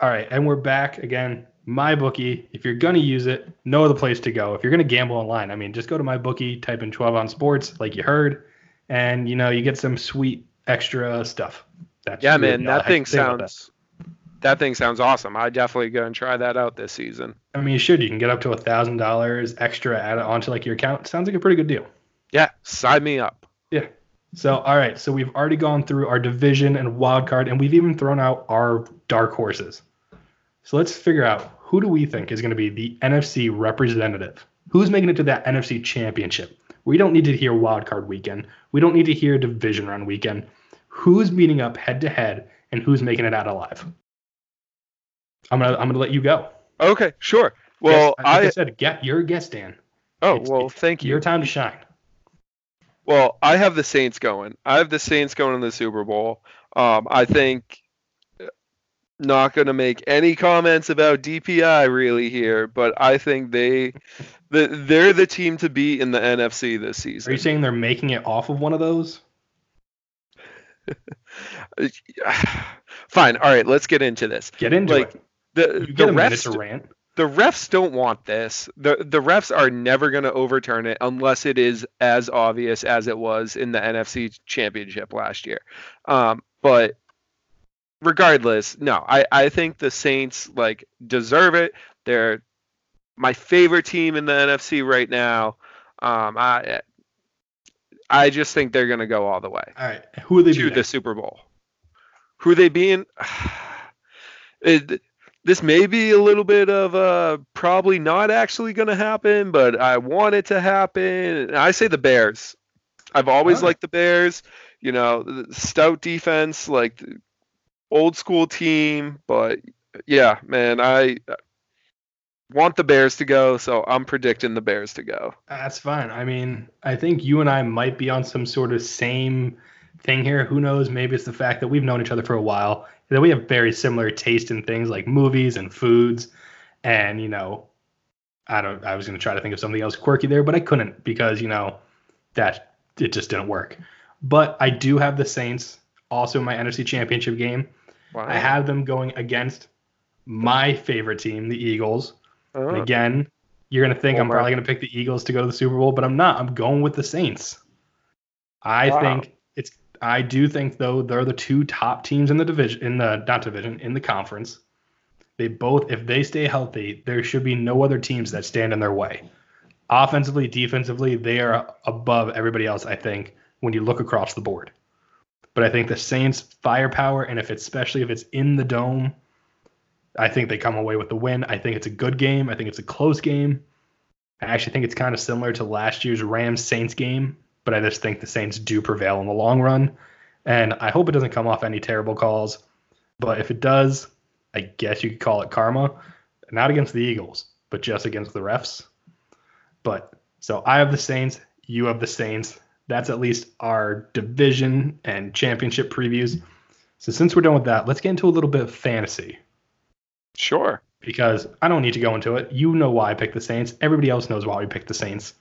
All right, and we're back again. MyBookie. If you're gonna use it, no other place to go. If you're gonna gamble online, I mean, just go to MyBookie, type in 12 on sports, like you heard, and you know you get some sweet extra stuff. That's yeah, really man, that thing to that. sounds that thing sounds awesome. I definitely go and try that out this season. I mean, you should. You can get up to a thousand dollars extra added onto like your account. Sounds like a pretty good deal. Yeah, sign me up. Yeah. So, all right. So we've already gone through our division and wild card, and we've even thrown out our dark horses. So let's figure out who do we think is going to be the NFC representative? Who's making it to that NFC championship? We don't need to hear wild card weekend. We don't need to hear division round weekend. Who's meeting up head to head, and who's making it out alive? I'm gonna I'm gonna let you go. Okay, sure. Well, Yes, like I, I said, get your guest, Dan. oh it's- well, thank you. Your time to shine. Well, I have the Saints going. I have the Saints going in the Super Bowl. Um, I think not going to make any comments about DPI really here, but I think they the, they're the team to beat in the NFC this season. Are you saying they're making it off of one of those? Fine. All right, let's get into this. Get into Like, it. The You the refs rant. the refs don't want this. The the refs are never going to overturn it unless it is as obvious as it was in the NFC Championship last year. Um, but regardless, no, I I think the Saints like deserve it. They're my favorite team in the NFC right now. Um, I I just think they're going to go all the way All right. Who are they to beating? the Super Bowl. Who are they being? It, this may be a little bit of uh probably not actually going to happen, but I want it to happen. I say the Bears. I've always Alright. liked the Bears. You know, stout defense, like old school team, but yeah, man, I want the Bears to go, so I'm predicting the Bears to go. That's fine. I mean, I think you and I might be on some sort of same thing here. Who knows? Maybe it's the fact that we've known each other for a while, that we have very similar taste in things like movies and foods. And, you know, I don't I was gonna try to think of something else quirky there, but I couldn't because, you know, that it just didn't work. But I do have the Saints also in my NFC championship game. Wow. I have them going against my favorite team, the Eagles. Oh. And Oh, again, you're gonna think I'm probably gonna pick the Eagles to go to the Super Bowl, but I'm not. I'm going with the Saints. I Wow. think it's. I do think though they're the two top teams in the division, in the not division, in the conference. They both, if they stay healthy, there should be no other teams that stand in their way. Offensively, defensively, they are above everybody else. I think when you look across the board. But I think the Saints' firepower, and if it's, especially if it's in the dome, I think they come away with the win. I think it's a good game. I think it's a close game. I actually think it's kind of similar to last year's Rams Saints game, but I just think the Saints do prevail in the long run. And I hope it doesn't come off any terrible calls. But if it does, I guess you could call it karma. Not against the Eagles, but just against the refs. But so I have the Saints, you have the Saints. That's at least our division and championship previews. So since we're done with that, let's get into a little bit of fantasy. Sure. Because I don't need to go into it. You know why I picked the Saints. Everybody else knows why we picked the Saints.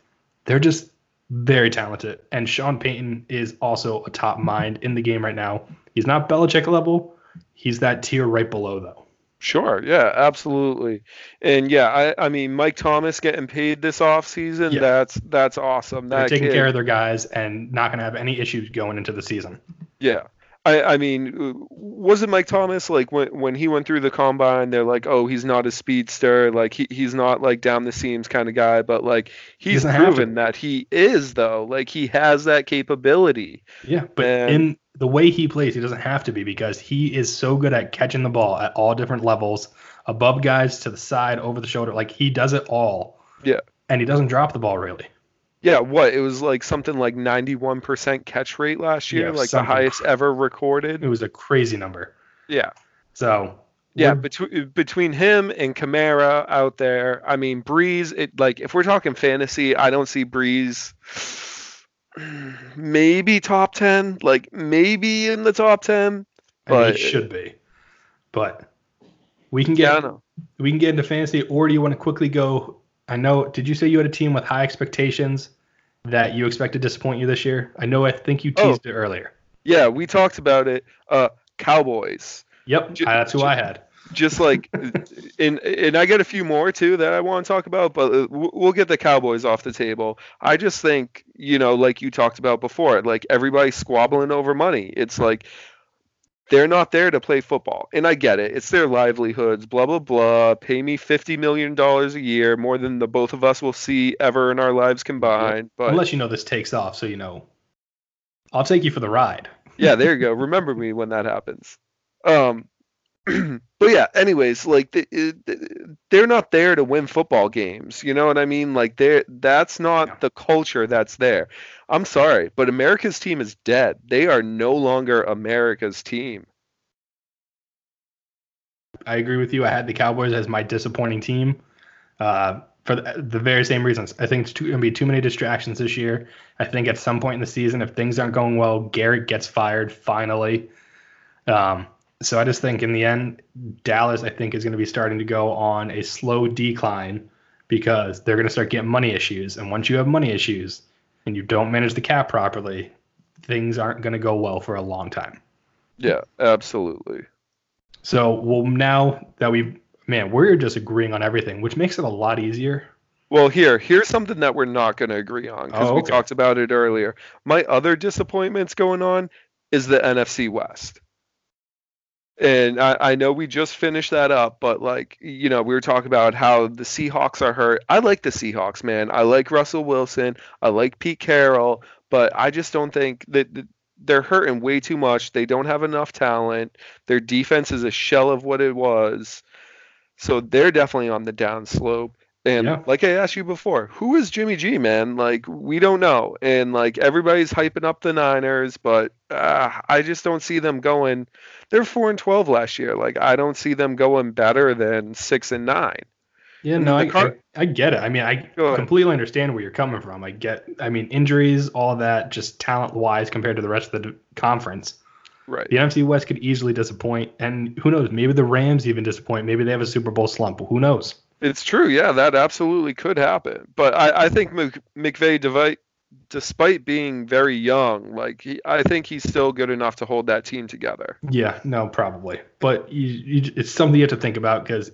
They're just very talented. And Sean Payton is also a top mind in the game right now. He's not Belichick level. He's that tier right below, though. Sure. Yeah, absolutely. And yeah, I, I mean Mike Thomas getting paid this offseason, yeah. that's that's awesome. They're taking kid, care of their guys and not gonna have any issues going into the season. Yeah. I, I mean, uh, was it Mike Thomas like when when he went through the combine? They're like, oh, he's not a speedster, like he, he's not like down the seams kind of guy, but like he's he proven that he is though, like he has that capability. Yeah, but and, in the way he plays, he doesn't have to be because he is so good at catching the ball at all different levels, above guys, to the side, over the shoulder. Like he does it all. Yeah, and he doesn't drop the ball really. Yeah, what it was like something like 91% catch rate last year, yeah, like the highest ever recorded. It was a crazy number. Yeah. So yeah, between between him and Kamara out there, I mean Brees. It like if we're talking fantasy, I don't see Brees. Maybe top ten, like maybe in the top ten, but it should be. But we can get yeah, we can get into fantasy, or do you want to quickly go I know. Did you say you had a team with high expectations that you expect to disappoint you this year? I know. I think you teased oh, it earlier. Yeah, we talked about it. Uh, Cowboys. Yep, just, that's who I had. Just like, and and I got a few more too that I want to talk about, but uh, we'll get the Cowboys off the table. I just think you know, like you talked about before, like everybody's squabbling over money. It's like they're not there to play football. And I get it. It's their livelihoods, blah, blah, blah. Pay me $50 million a year, more than the both of us will see ever in our lives combined. But Unless you know this takes off, so you know. I'll take you for the ride. yeah, there you go. Remember me when that happens. Um, but yeah, anyways, like they, they're not there to win football games. You know what I mean? Like they that's not yeah. the culture that's there. I'm sorry, but America's team is dead. They are no longer America's team. I agree with you. I had the Cowboys as my disappointing team uh, for the, the, very same reasons. I think it's going to be too many distractions this year. I think at some point in the season, if things aren't going well, Garrett gets fired finally. Um, so I just think in the end, Dallas, I think, is going to be starting to go on a slow decline because they're going to start getting money issues. And once you have money issues and you don't manage the cap properly, things aren't going to go well for a long time. Yeah, absolutely. So, well, now that we've, man, we're just agreeing on everything, which makes it a lot easier. Well, here, here's something that we're not going to agree on because oh, okay. we talked about it earlier. My other disappointments going on is the NFC West and I, I, know we just finished that up, but like you know, we were talking about how the Seahawks are hurt. I like the Seahawks, man. I like Russell Wilson. I like Pete Carroll, but I just don't think that they're hurting way too much. They don't have enough talent. Their defense is a shell of what it was. So they're definitely on the down slope. And yeah. like I asked you before, who is Jimmy G, man? Like we don't know. And like everybody's hyping up the Niners, but uh, I just don't see them going. They're four and twelve last year. Like I don't see them going better than six and nine. Yeah, no, I, car- I, I, get it. I mean, I completely understand where you're coming from. I get, I mean, injuries, all that, just talent wise compared to the rest of the conference. Right. The NFC West could easily disappoint, and who knows? Maybe the Rams even disappoint. Maybe they have a Super Bowl slump. Who knows? It's true. Yeah, that absolutely could happen. But I, I think McVay, despite being very young, like he, I think he's still good enough to hold that team together. Yeah, no, probably. But you, you, it's something you have to think about because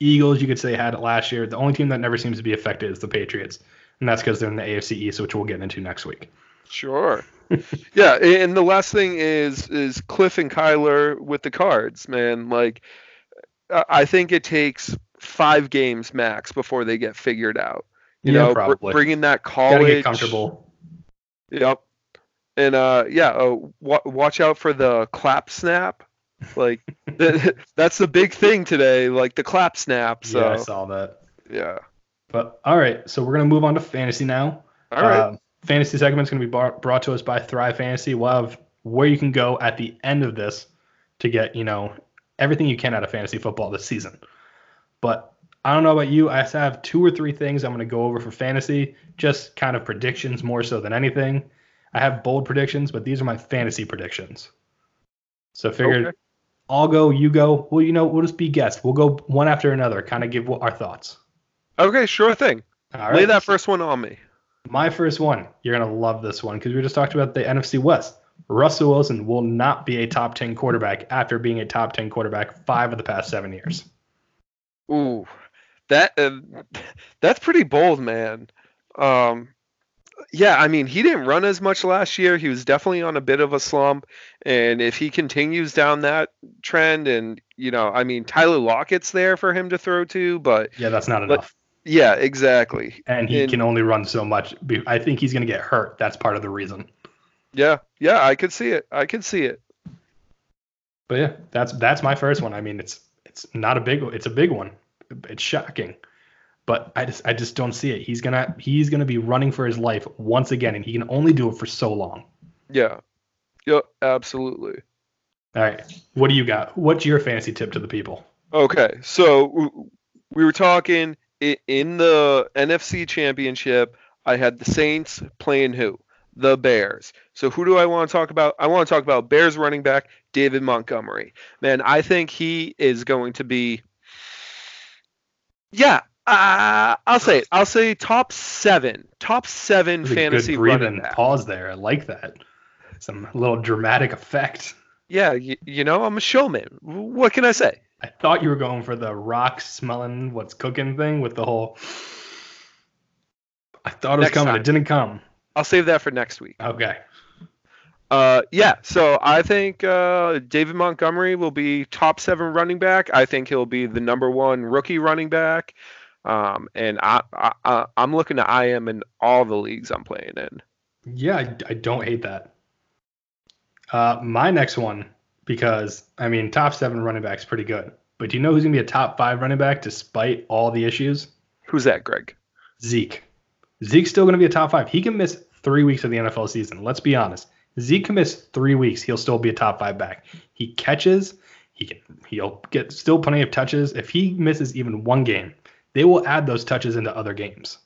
Eagles, you could say, had it last year. The only team that never seems to be affected is the Patriots, and that's because they're in the AFC East, which we'll get into next week. Sure. yeah, and the last thing is is Kliff and Kyler with the cards, man. Like, I think it takes five games max before they get figured out. You yeah, know, br- bringing that college. Gotta get comfortable. Yep. And uh, yeah, uh, w- watch out for the clap snap. Like that's the big thing today, like the clap snap. So Yeah, I saw that. yeah. But all right, so we're gonna move on to fantasy now. All right. Um, fantasy segment's gonna be bar- brought to us by Thrive Fantasy. We'll have where you can go at the end of this to get you know everything you can out of fantasy football this season. But I don't know about you. I have two or three things I'm gonna go over for fantasy, just kind of predictions more so than anything. I have bold predictions, but these are my fantasy predictions. So figured Okay. I'll go, you go. Well, you know, we'll just be guests. We'll go one after another, kind of give our thoughts. Okay, sure thing. All Lay that first one on me. My first one. You're gonna love this one because we just talked about the NFC West. Russell Wilson will not be a top 10 quarterback after being a top 10 quarterback five of the past seven years. Ooh, that uh, that's pretty bold, man. Um, yeah, I mean, he didn't run as much last year. He was definitely on a bit of a slump, and if he continues down that trend, and you know, I mean, Tyler Lockett's there for him to throw to, but Yeah, that's not But- enough. yeah, exactly. And he and- can only run so much. I think he's gonna get hurt. That's part of the reason. Yeah, yeah, I could see it. I could see it. But yeah, that's that's my first one. I mean, it's it's not a big it's a big one. It's shocking. But I just I just don't see it. He's gonna he's gonna be running for his life once again, and he can only do it for so long. Yeah, yeah, absolutely. All right. What do you got? What's your fantasy tip to the people? Okay, so we were talking in the NFC Championship. I had the Saints playing who? The Bears. So who do I want to talk about? I want to talk about Bears running back David Montgomery. Man, I think he is going to be. Yeah, uh, I'll say it. I'll say top seven, top seven a fantasy good running back. pause there. I like that. Some little dramatic effect. Yeah, you, you know I'm a showman. What can I say? I thought you were going for the rock smelling what's cooking thing with the whole. I thought it was Next coming. time. It didn't come. I'll save that for next week. Okay. Uh, yeah, so I think uh, David Montgomery will be top seven running back. I think he'll be the number one rookie running back. Um, and I, I, I'm looking to I am in all the leagues I'm playing in. Yeah, I, I don't hate that. Uh, my next one, because I mean, top seven running back's pretty good. But do you know who's gonna be a top five running back despite all the issues? Who's that, Greg? Zeke. Zeke's still gonna be a top five. He can miss three weeks of the NFL season. Let's be honest. Zeke can miss three weeks. He'll still be a top five back. He catches. He can. He'll get still plenty of touches. If he misses even one game, they will add those touches into other games.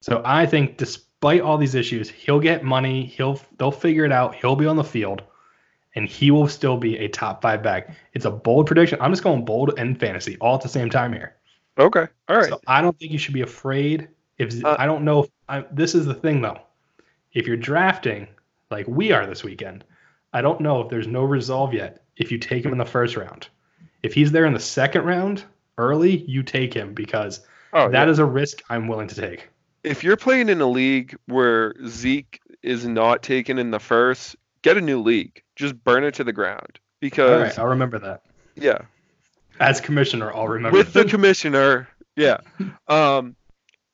So I think, despite all these issues, he'll get money. He'll they'll figure it out. He'll be on the field, and he will still be a top five back. It's a bold prediction. I'm just going bold and fantasy all at the same time here. Okay, all right. So I don't think you should be afraid. If Uh, I don't know, if I, this is the thing though. If you're drafting like we are this weekend, I don't know if there's no resolve yet. If you take him in the first round, if he's there in the second round early, you take him because oh, that yeah. is a risk I'm willing to take. if you're playing in a league where Zeke is not taken in the first, get a new league. Just burn it to the ground because right, I'll remember that. yeah, As commissioner, I'll remember. with the commissioner. Yeah. Um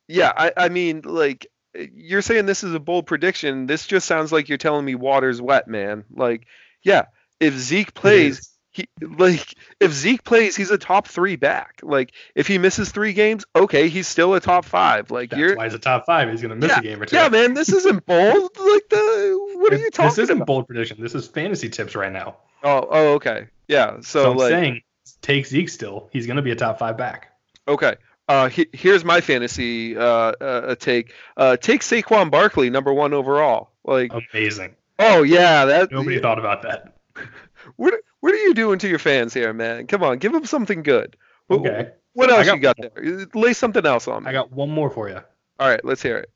yeah, I I mean like you're saying this is a bold prediction. This just sounds like you're telling me water's wet, man. Like yeah, if Zeke plays, he like if Zeke plays, he's a top 3 back. Like if he misses 3 games, okay, he's still a top 5. Like That's you're why he's a top five. He's gonna miss a game or two. Yeah, man, this isn't bold. Like the what are you talking about? This isn't about? bold prediction. This is fantasy tips right now. Oh, oh, okay. Yeah. So, So, I'm like saying, take Zeke still. He's gonna be a top five back. Okay. Uh, he, here's my fantasy uh, uh, take. Uh, take Saquon Barkley, number one overall. Like, Amazing. oh yeah, that. Nobody thought about that. What what are you doing to your fans here, man? Come on, give them something good. What, Okay. What I else got you got there? Lay something else on me. I got one more for you. All right, let's hear it.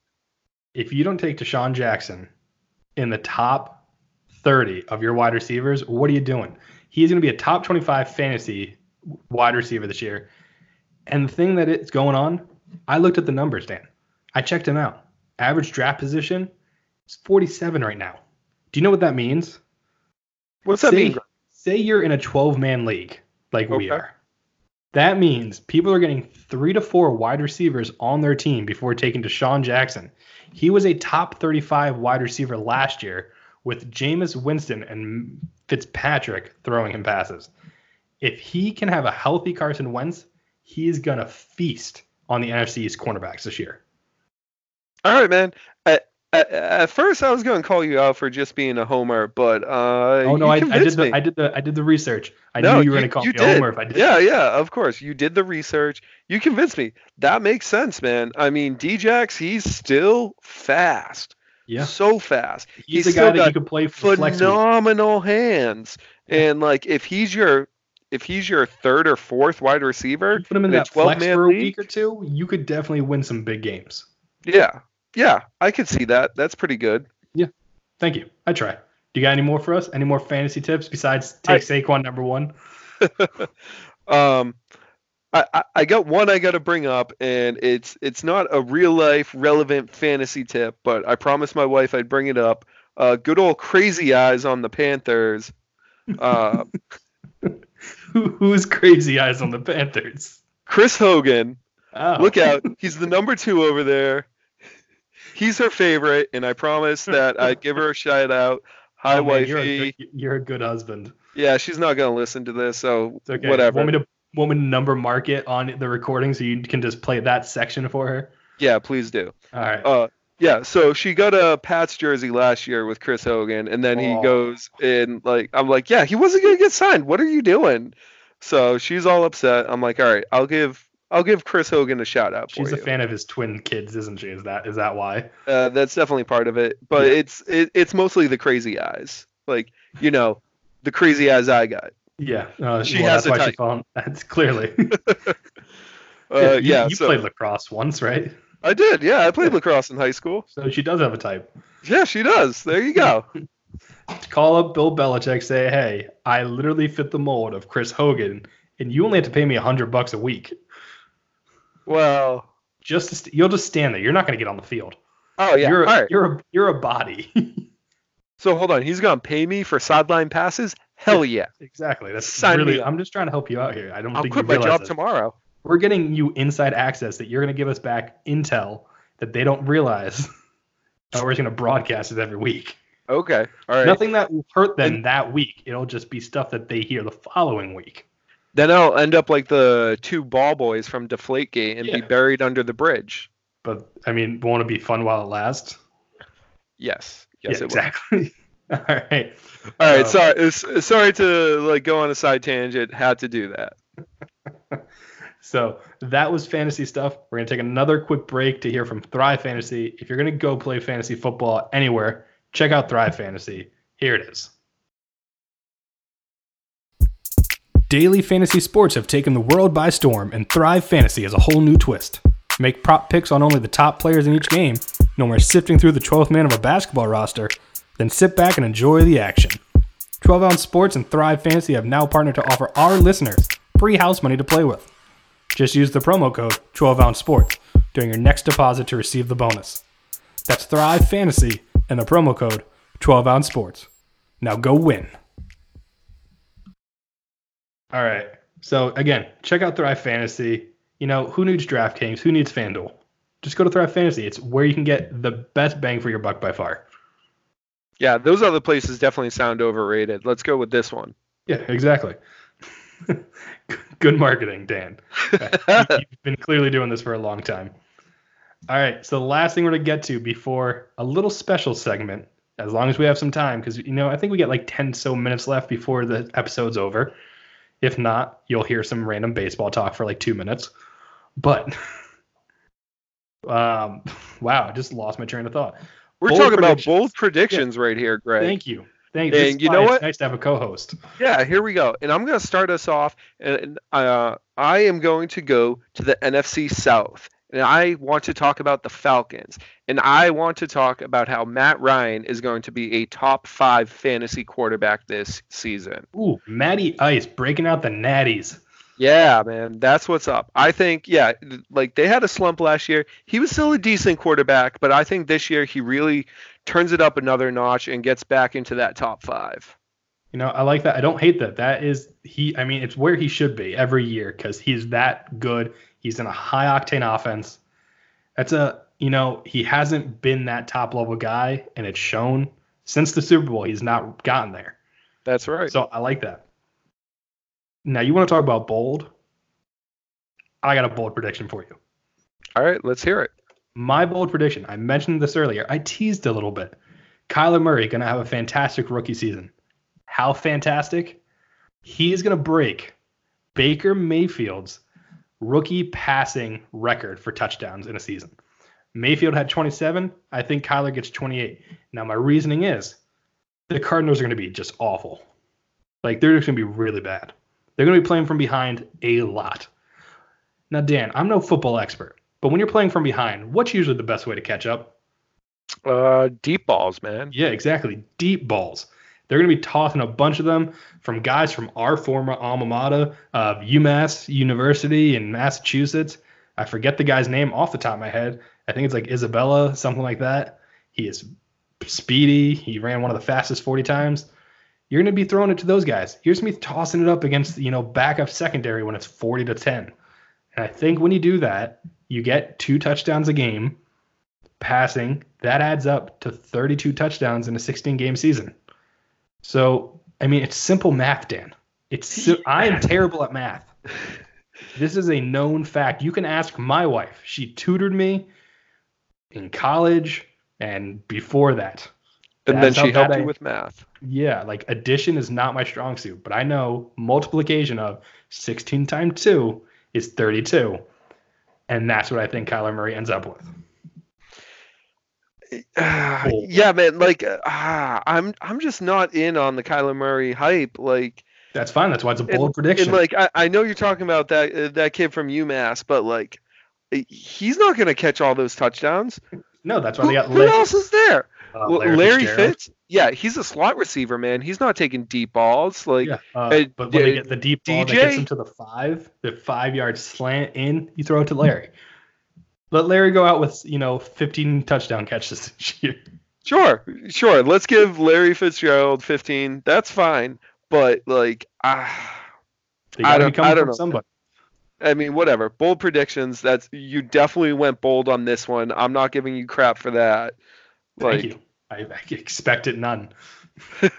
If you don't take DeSean Jackson in the top 30 of your wide receivers, what are you doing? He's going to be a top 25 fantasy wide receiver this year. And the thing that is going on, I looked at the numbers, Dan. I checked him out. Average draft position is 47 right now. Do you know what that means? What's that mean? Say you're in a 12 man league like we are. That means people are getting three to four wide receivers on their team before taking DeSean Jackson. He was a top 35 wide receiver last year with Jameis Winston and Fitzpatrick throwing him passes. If he can have a healthy Carson Wentz, he is gonna feast on the NFC East cornerbacks this year. All right, man. At, at, at first, I was going to call you out for just being a homer, but uh, oh no, I, I, did the I did the I did the research. I no, knew you were going to call me did. a homer if I did. Yeah, yeah, of course. You did the research. You convinced me. That makes sense, man. I mean, Djax, he's still fast. Yeah. So fast. He's, he's a guy that you could play for phenomenal hands. And like if he's your if he's your third or fourth wide receiver, you put him in, in that flex for a league, week or two, you could definitely win some big games. Yeah, yeah, I could see that. That's pretty good. Yeah, thank you. I try. Do you got any more for us? Any more fantasy tips besides take I, Saquon number one? um, I, I got one I got to bring up, and it's it's not a real life relevant fantasy tip, but I promised my wife I'd bring it up. Uh, good old crazy eyes on the Panthers. Uh, who's crazy eyes on the Panthers? Chris Hogan. Oh. Look out. He's the number two over there. He's her favorite, and I promise that I'd give her a shout out. Hi, oh, man, wifey. You're a, good, you're a, good, husband. Yeah, she's not gonna listen to this, so okay. whatever. Want me to want me to number mark it on the recording so you can just play that section for her? Yeah, please do. All right. Uh, yeah, so she got a Pats jersey last year with Chris Hogan, and then he oh. goes in like I'm like, yeah, he wasn't gonna get signed. What are you doing? So she's all upset. I'm like, all right, I'll give I'll give Chris Hogan a shout out. She's a you. fan of his twin kids, isn't she? Is that is that why? Uh, that's definitely part of it, but yeah. it's it, it's mostly the crazy eyes, like you know, the crazy eyes I got. Yeah, uh, she well, has that's why type. she found that's clearly. uh, yeah, you, you so, played lacrosse once, right? I did. Yeah, I played lacrosse in high school. So she does have a type. Yeah, she does. There you go. Call up Bill Belichick. Say, hey, I literally fit the mold of Chris Hogan, and you only have to pay me a hundred bucks a week. Well, just st- you'll just stand there. You're not going to get on the field. Oh yeah, you're a, right. you're a you're a body. so hold on, he's going to pay me for sideline passes? Hell yeah! Exactly. That's Sign really. I'm just trying to help you out here. I don't I'll think quit my job this. tomorrow. We're getting you inside access that you're going to give us back intel that they don't realize. that we're going to broadcast it every week. Okay. All right. Nothing that will hurt them and, that week. It'll just be stuff that they hear the following week. Then I'll end up like the two ball boys from Deflategate and yeah. be buried under the bridge. But I mean, won't it be fun while it lasts? Yes. Yes, yeah, exactly. All right. All right. Um, sorry. Sorry to like go on a side tangent. Had to do that. So that was fantasy stuff. We're going to take another quick break to hear from Thrive Fantasy. If you're going to go play fantasy football anywhere, check out Thrive Fantasy. Here it is. Daily fantasy sports have taken the world by storm, and Thrive Fantasy has a whole new twist. Make prop picks on only the top players in each game, no more sifting through the 12th man of a basketball roster, then sit back and enjoy the action. 12 Ounce Sports and Thrive Fantasy have now partnered to offer our listeners free house money to play with. Just use the promo code 12 ounce sports during your next deposit to receive the bonus. That's Thrive Fantasy and the promo code 12 ounce sports. Now go win. All right. So again, check out Thrive Fantasy. You know, who needs DraftKings? Who needs FanDuel? Just go to Thrive Fantasy. It's where you can get the best bang for your buck by far. Yeah, those other places definitely sound overrated. Let's go with this one. Yeah, exactly. Good marketing, Dan. You've been clearly doing this for a long time. All right, so the last thing we're gonna get to before a little special segment, as long as we have some time, because you know I think we get like ten so minutes left before the episode's over. If not, you'll hear some random baseball talk for like two minutes. But um, wow, I just lost my train of thought. We're bold talking about bold predictions yeah. right here, Greg. Thank you. Thank you. And you know what? nice to have a co-host. Yeah, here we go. And I'm going to start us off. And uh, I am going to go to the NFC South. And I want to talk about the Falcons. And I want to talk about how Matt Ryan is going to be a top five fantasy quarterback this season. Ooh, Matty Ice breaking out the natties. Yeah, man, that's what's up. I think, yeah, like they had a slump last year. He was still a decent quarterback, but I think this year he really turns it up another notch and gets back into that top five. You know, I like that. I don't hate that. That is he. I mean, it's where he should be every year because he's that good. He's in a high octane offense. That's a you know he hasn't been that top level guy, and it's shown. Since the Super Bowl, he's not gotten there. That's right. So I like that. Now you want to talk about bold? I got a bold prediction for you. All right, let's hear it. My bold prediction. I mentioned this earlier. I teased a little bit. Kyler Murray going to have a fantastic rookie season. How fantastic? He's going to break Baker Mayfield's rookie passing record for touchdowns in a season. Mayfield had 27. I think Kyler gets 28. Now, my reasoning is the Cardinals are going to be just awful. Like, they're just going to be really bad. They're going to be playing from behind a lot. Now, Dan, I'm no football expert, but when you're playing from behind, what's usually the best way to catch up? Uh, deep balls, man. Yeah, exactly. Deep balls. They're going to be tossing a bunch of them from guys from our former alma mater of UMass University in Massachusetts. I forget the guy's name off the top of my head. I think it's like Isabella, something like that. He is speedy. He ran one of the fastest 40 times. You're going to be throwing it to those guys. Here's me tossing it up against, you know, backup secondary when it's 40 to 10. And I think when you do that, you get two touchdowns a game passing. That adds up to 32 touchdowns in a 16 game season. So, I mean, it's simple math, Dan. It's I am terrible at math. This is a known fact. You can ask my wife. She tutored me in college and before that. And That's then she helped I, you with math. Yeah, like addition is not my strong suit, but I know multiplication of 16 times 2 is 32. And that's what I think Kyler Murray ends up with. Uh, yeah, man. Like, uh, I'm I'm just not in on the Kyler Murray hype. Like, that's fine. That's why it's a bold and, prediction. And like, I, I know you're talking about that uh, that kid from UMass, but like, he's not going to catch all those touchdowns. No, that's why who, they got. Who else is there? Uh, Larry, Larry Fitz. Yeah, he's a slot receiver, man. He's not taking deep balls. Like, yeah, uh, uh, but when they get the deep ball DJ, that gets him to the five, the five yard slant in, you throw it to Larry. Let Larry go out with you know 15 touchdown catches this year. Sure, sure. Let's give Larry Fitzgerald 15. That's fine. But like, ah, I don't, I don't know. Somebody. I mean, whatever. Bold predictions. That's you definitely went bold on this one. I'm not giving you crap for that. Like, Thank you. I, I expected none.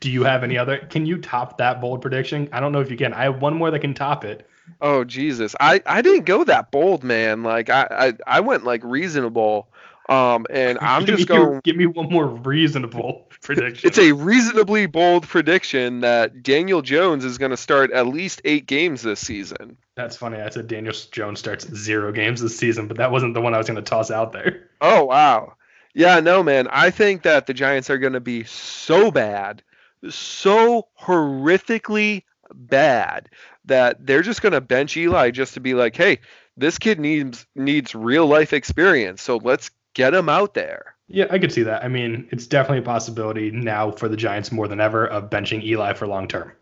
Do you have any other? Can you top that bold prediction? I don't know if you can. I have one more that can top it. Oh Jesus, I I didn't go that bold, man. Like I I, I went like reasonable. Um, and I'm just going. Give me one more reasonable prediction. It's a reasonably bold prediction that Daniel Jones is going to start at least eight games this season. That's funny. I said Daniel Jones starts zero games this season, but that wasn't the one I was going to toss out there. Oh wow, yeah, no, man. I think that the Giants are going to be so bad, so horrifically bad that they're just going to bench Eli just to be like, hey, this kid needs needs real life experience, so let's get him out there. Yeah, I could see that. I mean, it's definitely a possibility now for the Giants more than ever of benching Eli for long term.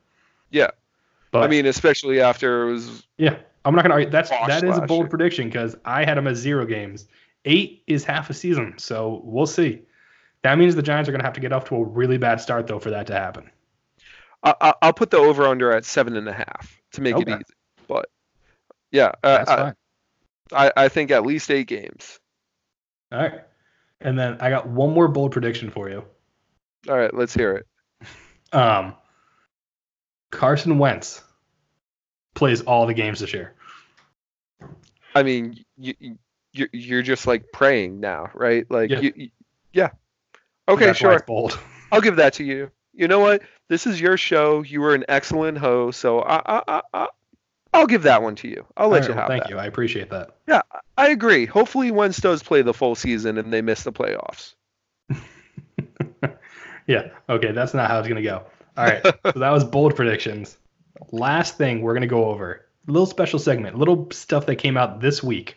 Yeah, but I mean, especially after it was. Yeah, I'm not gonna argue. That's that is a bold year. prediction because I had him as zero games. Eight is half a season, so we'll see. That means the Giants are gonna have to get off to a really bad start though for that to happen. I, will put the over under at seven and a half to make okay. it easy. But yeah, uh, I, I think at least eight games. All right. And then I got one more bold prediction for you. All right, let's hear it. Um, Carson Wentz plays all the games this year. I mean, you, you you're just like praying now, right? Like, yeah. You, you, yeah. Okay, That's sure. bold. I'll give that to you. You know what? This is your show. You were an excellent host, so I, I, I, I'll give that one to you. I'll let right, you have thank that. you. I appreciate that. Yeah, I agree. Hopefully, Wentz does play the full season and they miss the playoffs. yeah. Okay. That's not how it's gonna go. All right. so that was bold predictions. Last thing we're gonna go over a little special segment, little stuff that came out this week.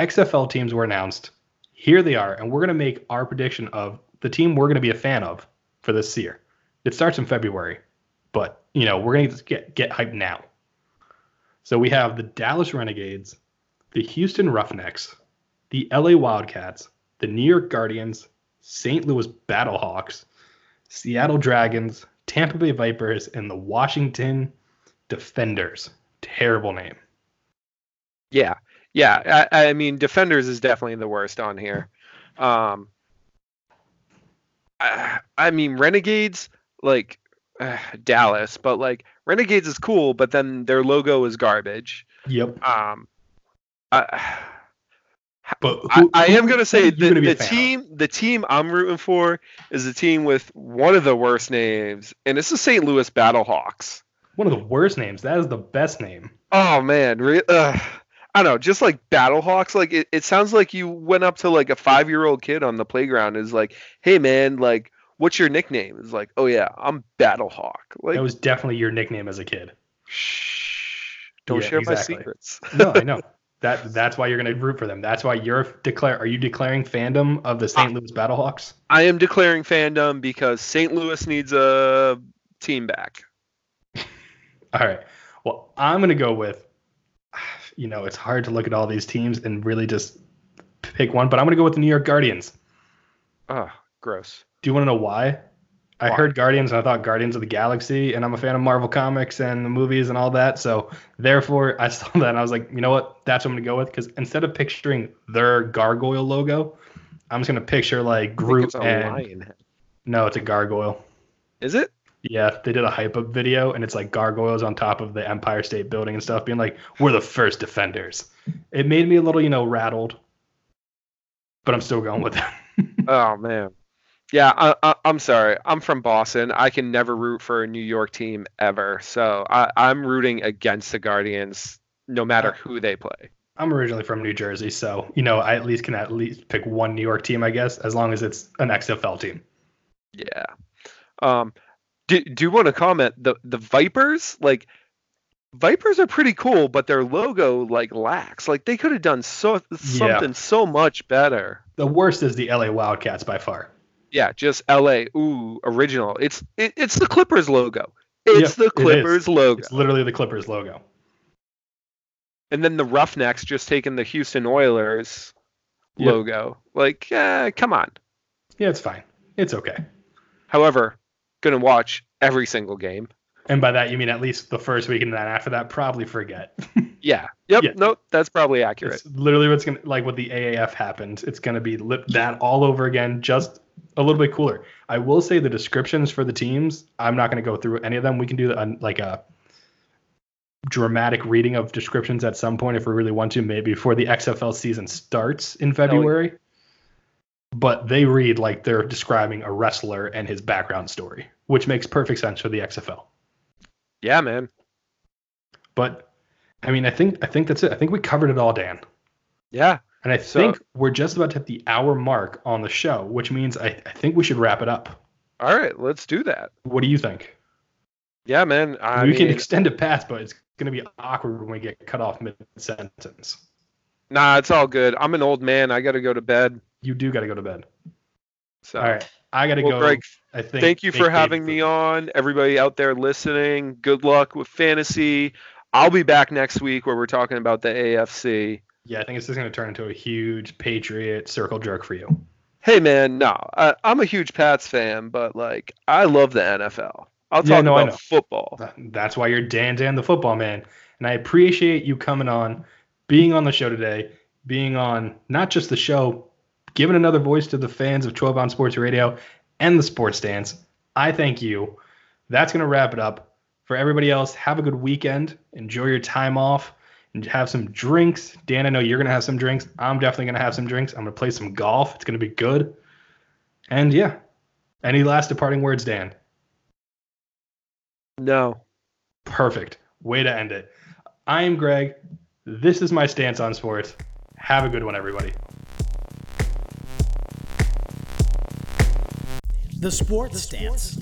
XFL teams were announced. Here they are, and we're gonna make our prediction of the team we're gonna be a fan of for this year. It starts in February, but you know we're gonna get get hyped now. So we have the Dallas Renegades, the Houston Roughnecks, the LA Wildcats, the New York Guardians, St. Louis Battlehawks, Seattle Dragons, Tampa Bay Vipers, and the Washington Defenders. Terrible name. Yeah. Yeah. I, I mean, Defenders is definitely the worst on here. Um, uh, I mean, Renegades like uh, Dallas, but like Renegades is cool, but then their logo is garbage. Yep. Um, I, But I, who, I who am gonna say the, gonna the a team the team I'm rooting for is the team with one of the worst names, and it's the St. Louis Battlehawks. One of the worst names. That is the best name. Oh man, re- uh, I don't know, just like Battlehawks, like it, it sounds like you went up to like a five year old kid on the playground and is like, hey man, like what's your nickname? It's like, oh yeah, I'm Battlehawk. Like that was definitely your nickname as a kid. shh, don't Yeah, share exactly. my secrets. No, I know. That that's why you're gonna root for them. That's why you're declare. Are you declaring fandom of the St. Louis Battlehawks? I am declaring fandom because St. Louis needs a team back. All right. Well, I'm gonna go with. You know, it's hard to look at all these teams and really just pick one, but I'm gonna go with the New York Guardians. Oh, gross. Do you want to know why? I Why? heard Guardians and I thought Guardians of the Galaxy, and I'm a fan of Marvel comics and the movies and all that. So therefore, I saw that and I was like, you know what? That's what I'm gonna go with because instead of picturing their gargoyle logo, I'm just gonna picture like Groot it's a and lion no, it's a gargoyle. Is it? Yeah, they did a hype up video and it's like gargoyles on top of the Empire State Building and stuff, being like, "We're the first defenders." It made me a little, you know, rattled, but I'm still going with them. Oh man. Yeah, I, I, I'm sorry. I'm from Boston. I can never root for a New York team ever. So I, I'm rooting against the Guardians, no matter who they play. I'm originally from New Jersey, so you know, I at least can at least pick one New York team, I guess, as long as it's an XFL team. Yeah. Um, do, do you want to comment the the Vipers? Like, Vipers are pretty cool, but their logo like lacks. Like they could have done so something so much better. The worst is the LA Wildcats by far. Yeah, just L.A. Ooh, original. It's it, it's the Clippers logo. It's Yep, the it. Clippers logo. It's literally the Clippers logo. and then the Roughnecks just taking the Houston Oilers Yep. logo. Like, eh, come on. Yeah, it's fine. It's okay. However, gonna watch every single game. And by that you mean at least the first week, and then after that, probably forget. Yeah. Yep. Yeah. Nope. That's probably accurate. It's literally what's gonna like what the AAF happened. It's gonna be lip that all over again, just a little bit cooler. I will say the descriptions for the teams. I'm not gonna go through any of them. We can do a, like a dramatic reading of descriptions at some point if we really want to, maybe before the XFL season starts in February. But they read like they're describing a wrestler and his background story, which makes perfect sense for the XFL. yeah, man. But I mean, I think I think that's it. I think we covered it all, Dan. Yeah. And I So- think we're just about to hit the hour mark on the show, which means I, I think we should wrap it up. All right. Let's do that. What do you think? Yeah, man. I we mean, can extend it past, but it's going to be awkward when we get cut off mid sentence. nah, it's all good. I'm an old man. I got to go to bed. You do got to go to bed. So, All right. I got to well, go. Greg, I think. thank you for having me on. Everybody out there listening, good luck with fantasy. I'll be back next week where we're talking about the AFC. Yeah, I think it's just going to turn into a huge Patriot circle jerk for you. Hey man, no, I, I'm a huge Pats fan, but like I love the NFL. I'll Yeah, talk no, I about football. That's why you're Dan Dan the football man. And I appreciate you coming on, being on the show today, being on not just the show, giving another voice to the fans of 12 Ounce Sports Radio and the Sports Stance. I thank you. That's going to wrap it up. For everybody else, have a good weekend. Enjoy your time off and have some drinks. Dan, I know you're going to have some drinks. I'm definitely going to have some drinks. I'm going to play some golf. It's going to be good. And yeah, any last departing words, Dan? No. Perfect. Way to end it. I am Greg. This is my stance on sports. Have a good one, everybody. The Sports Stance.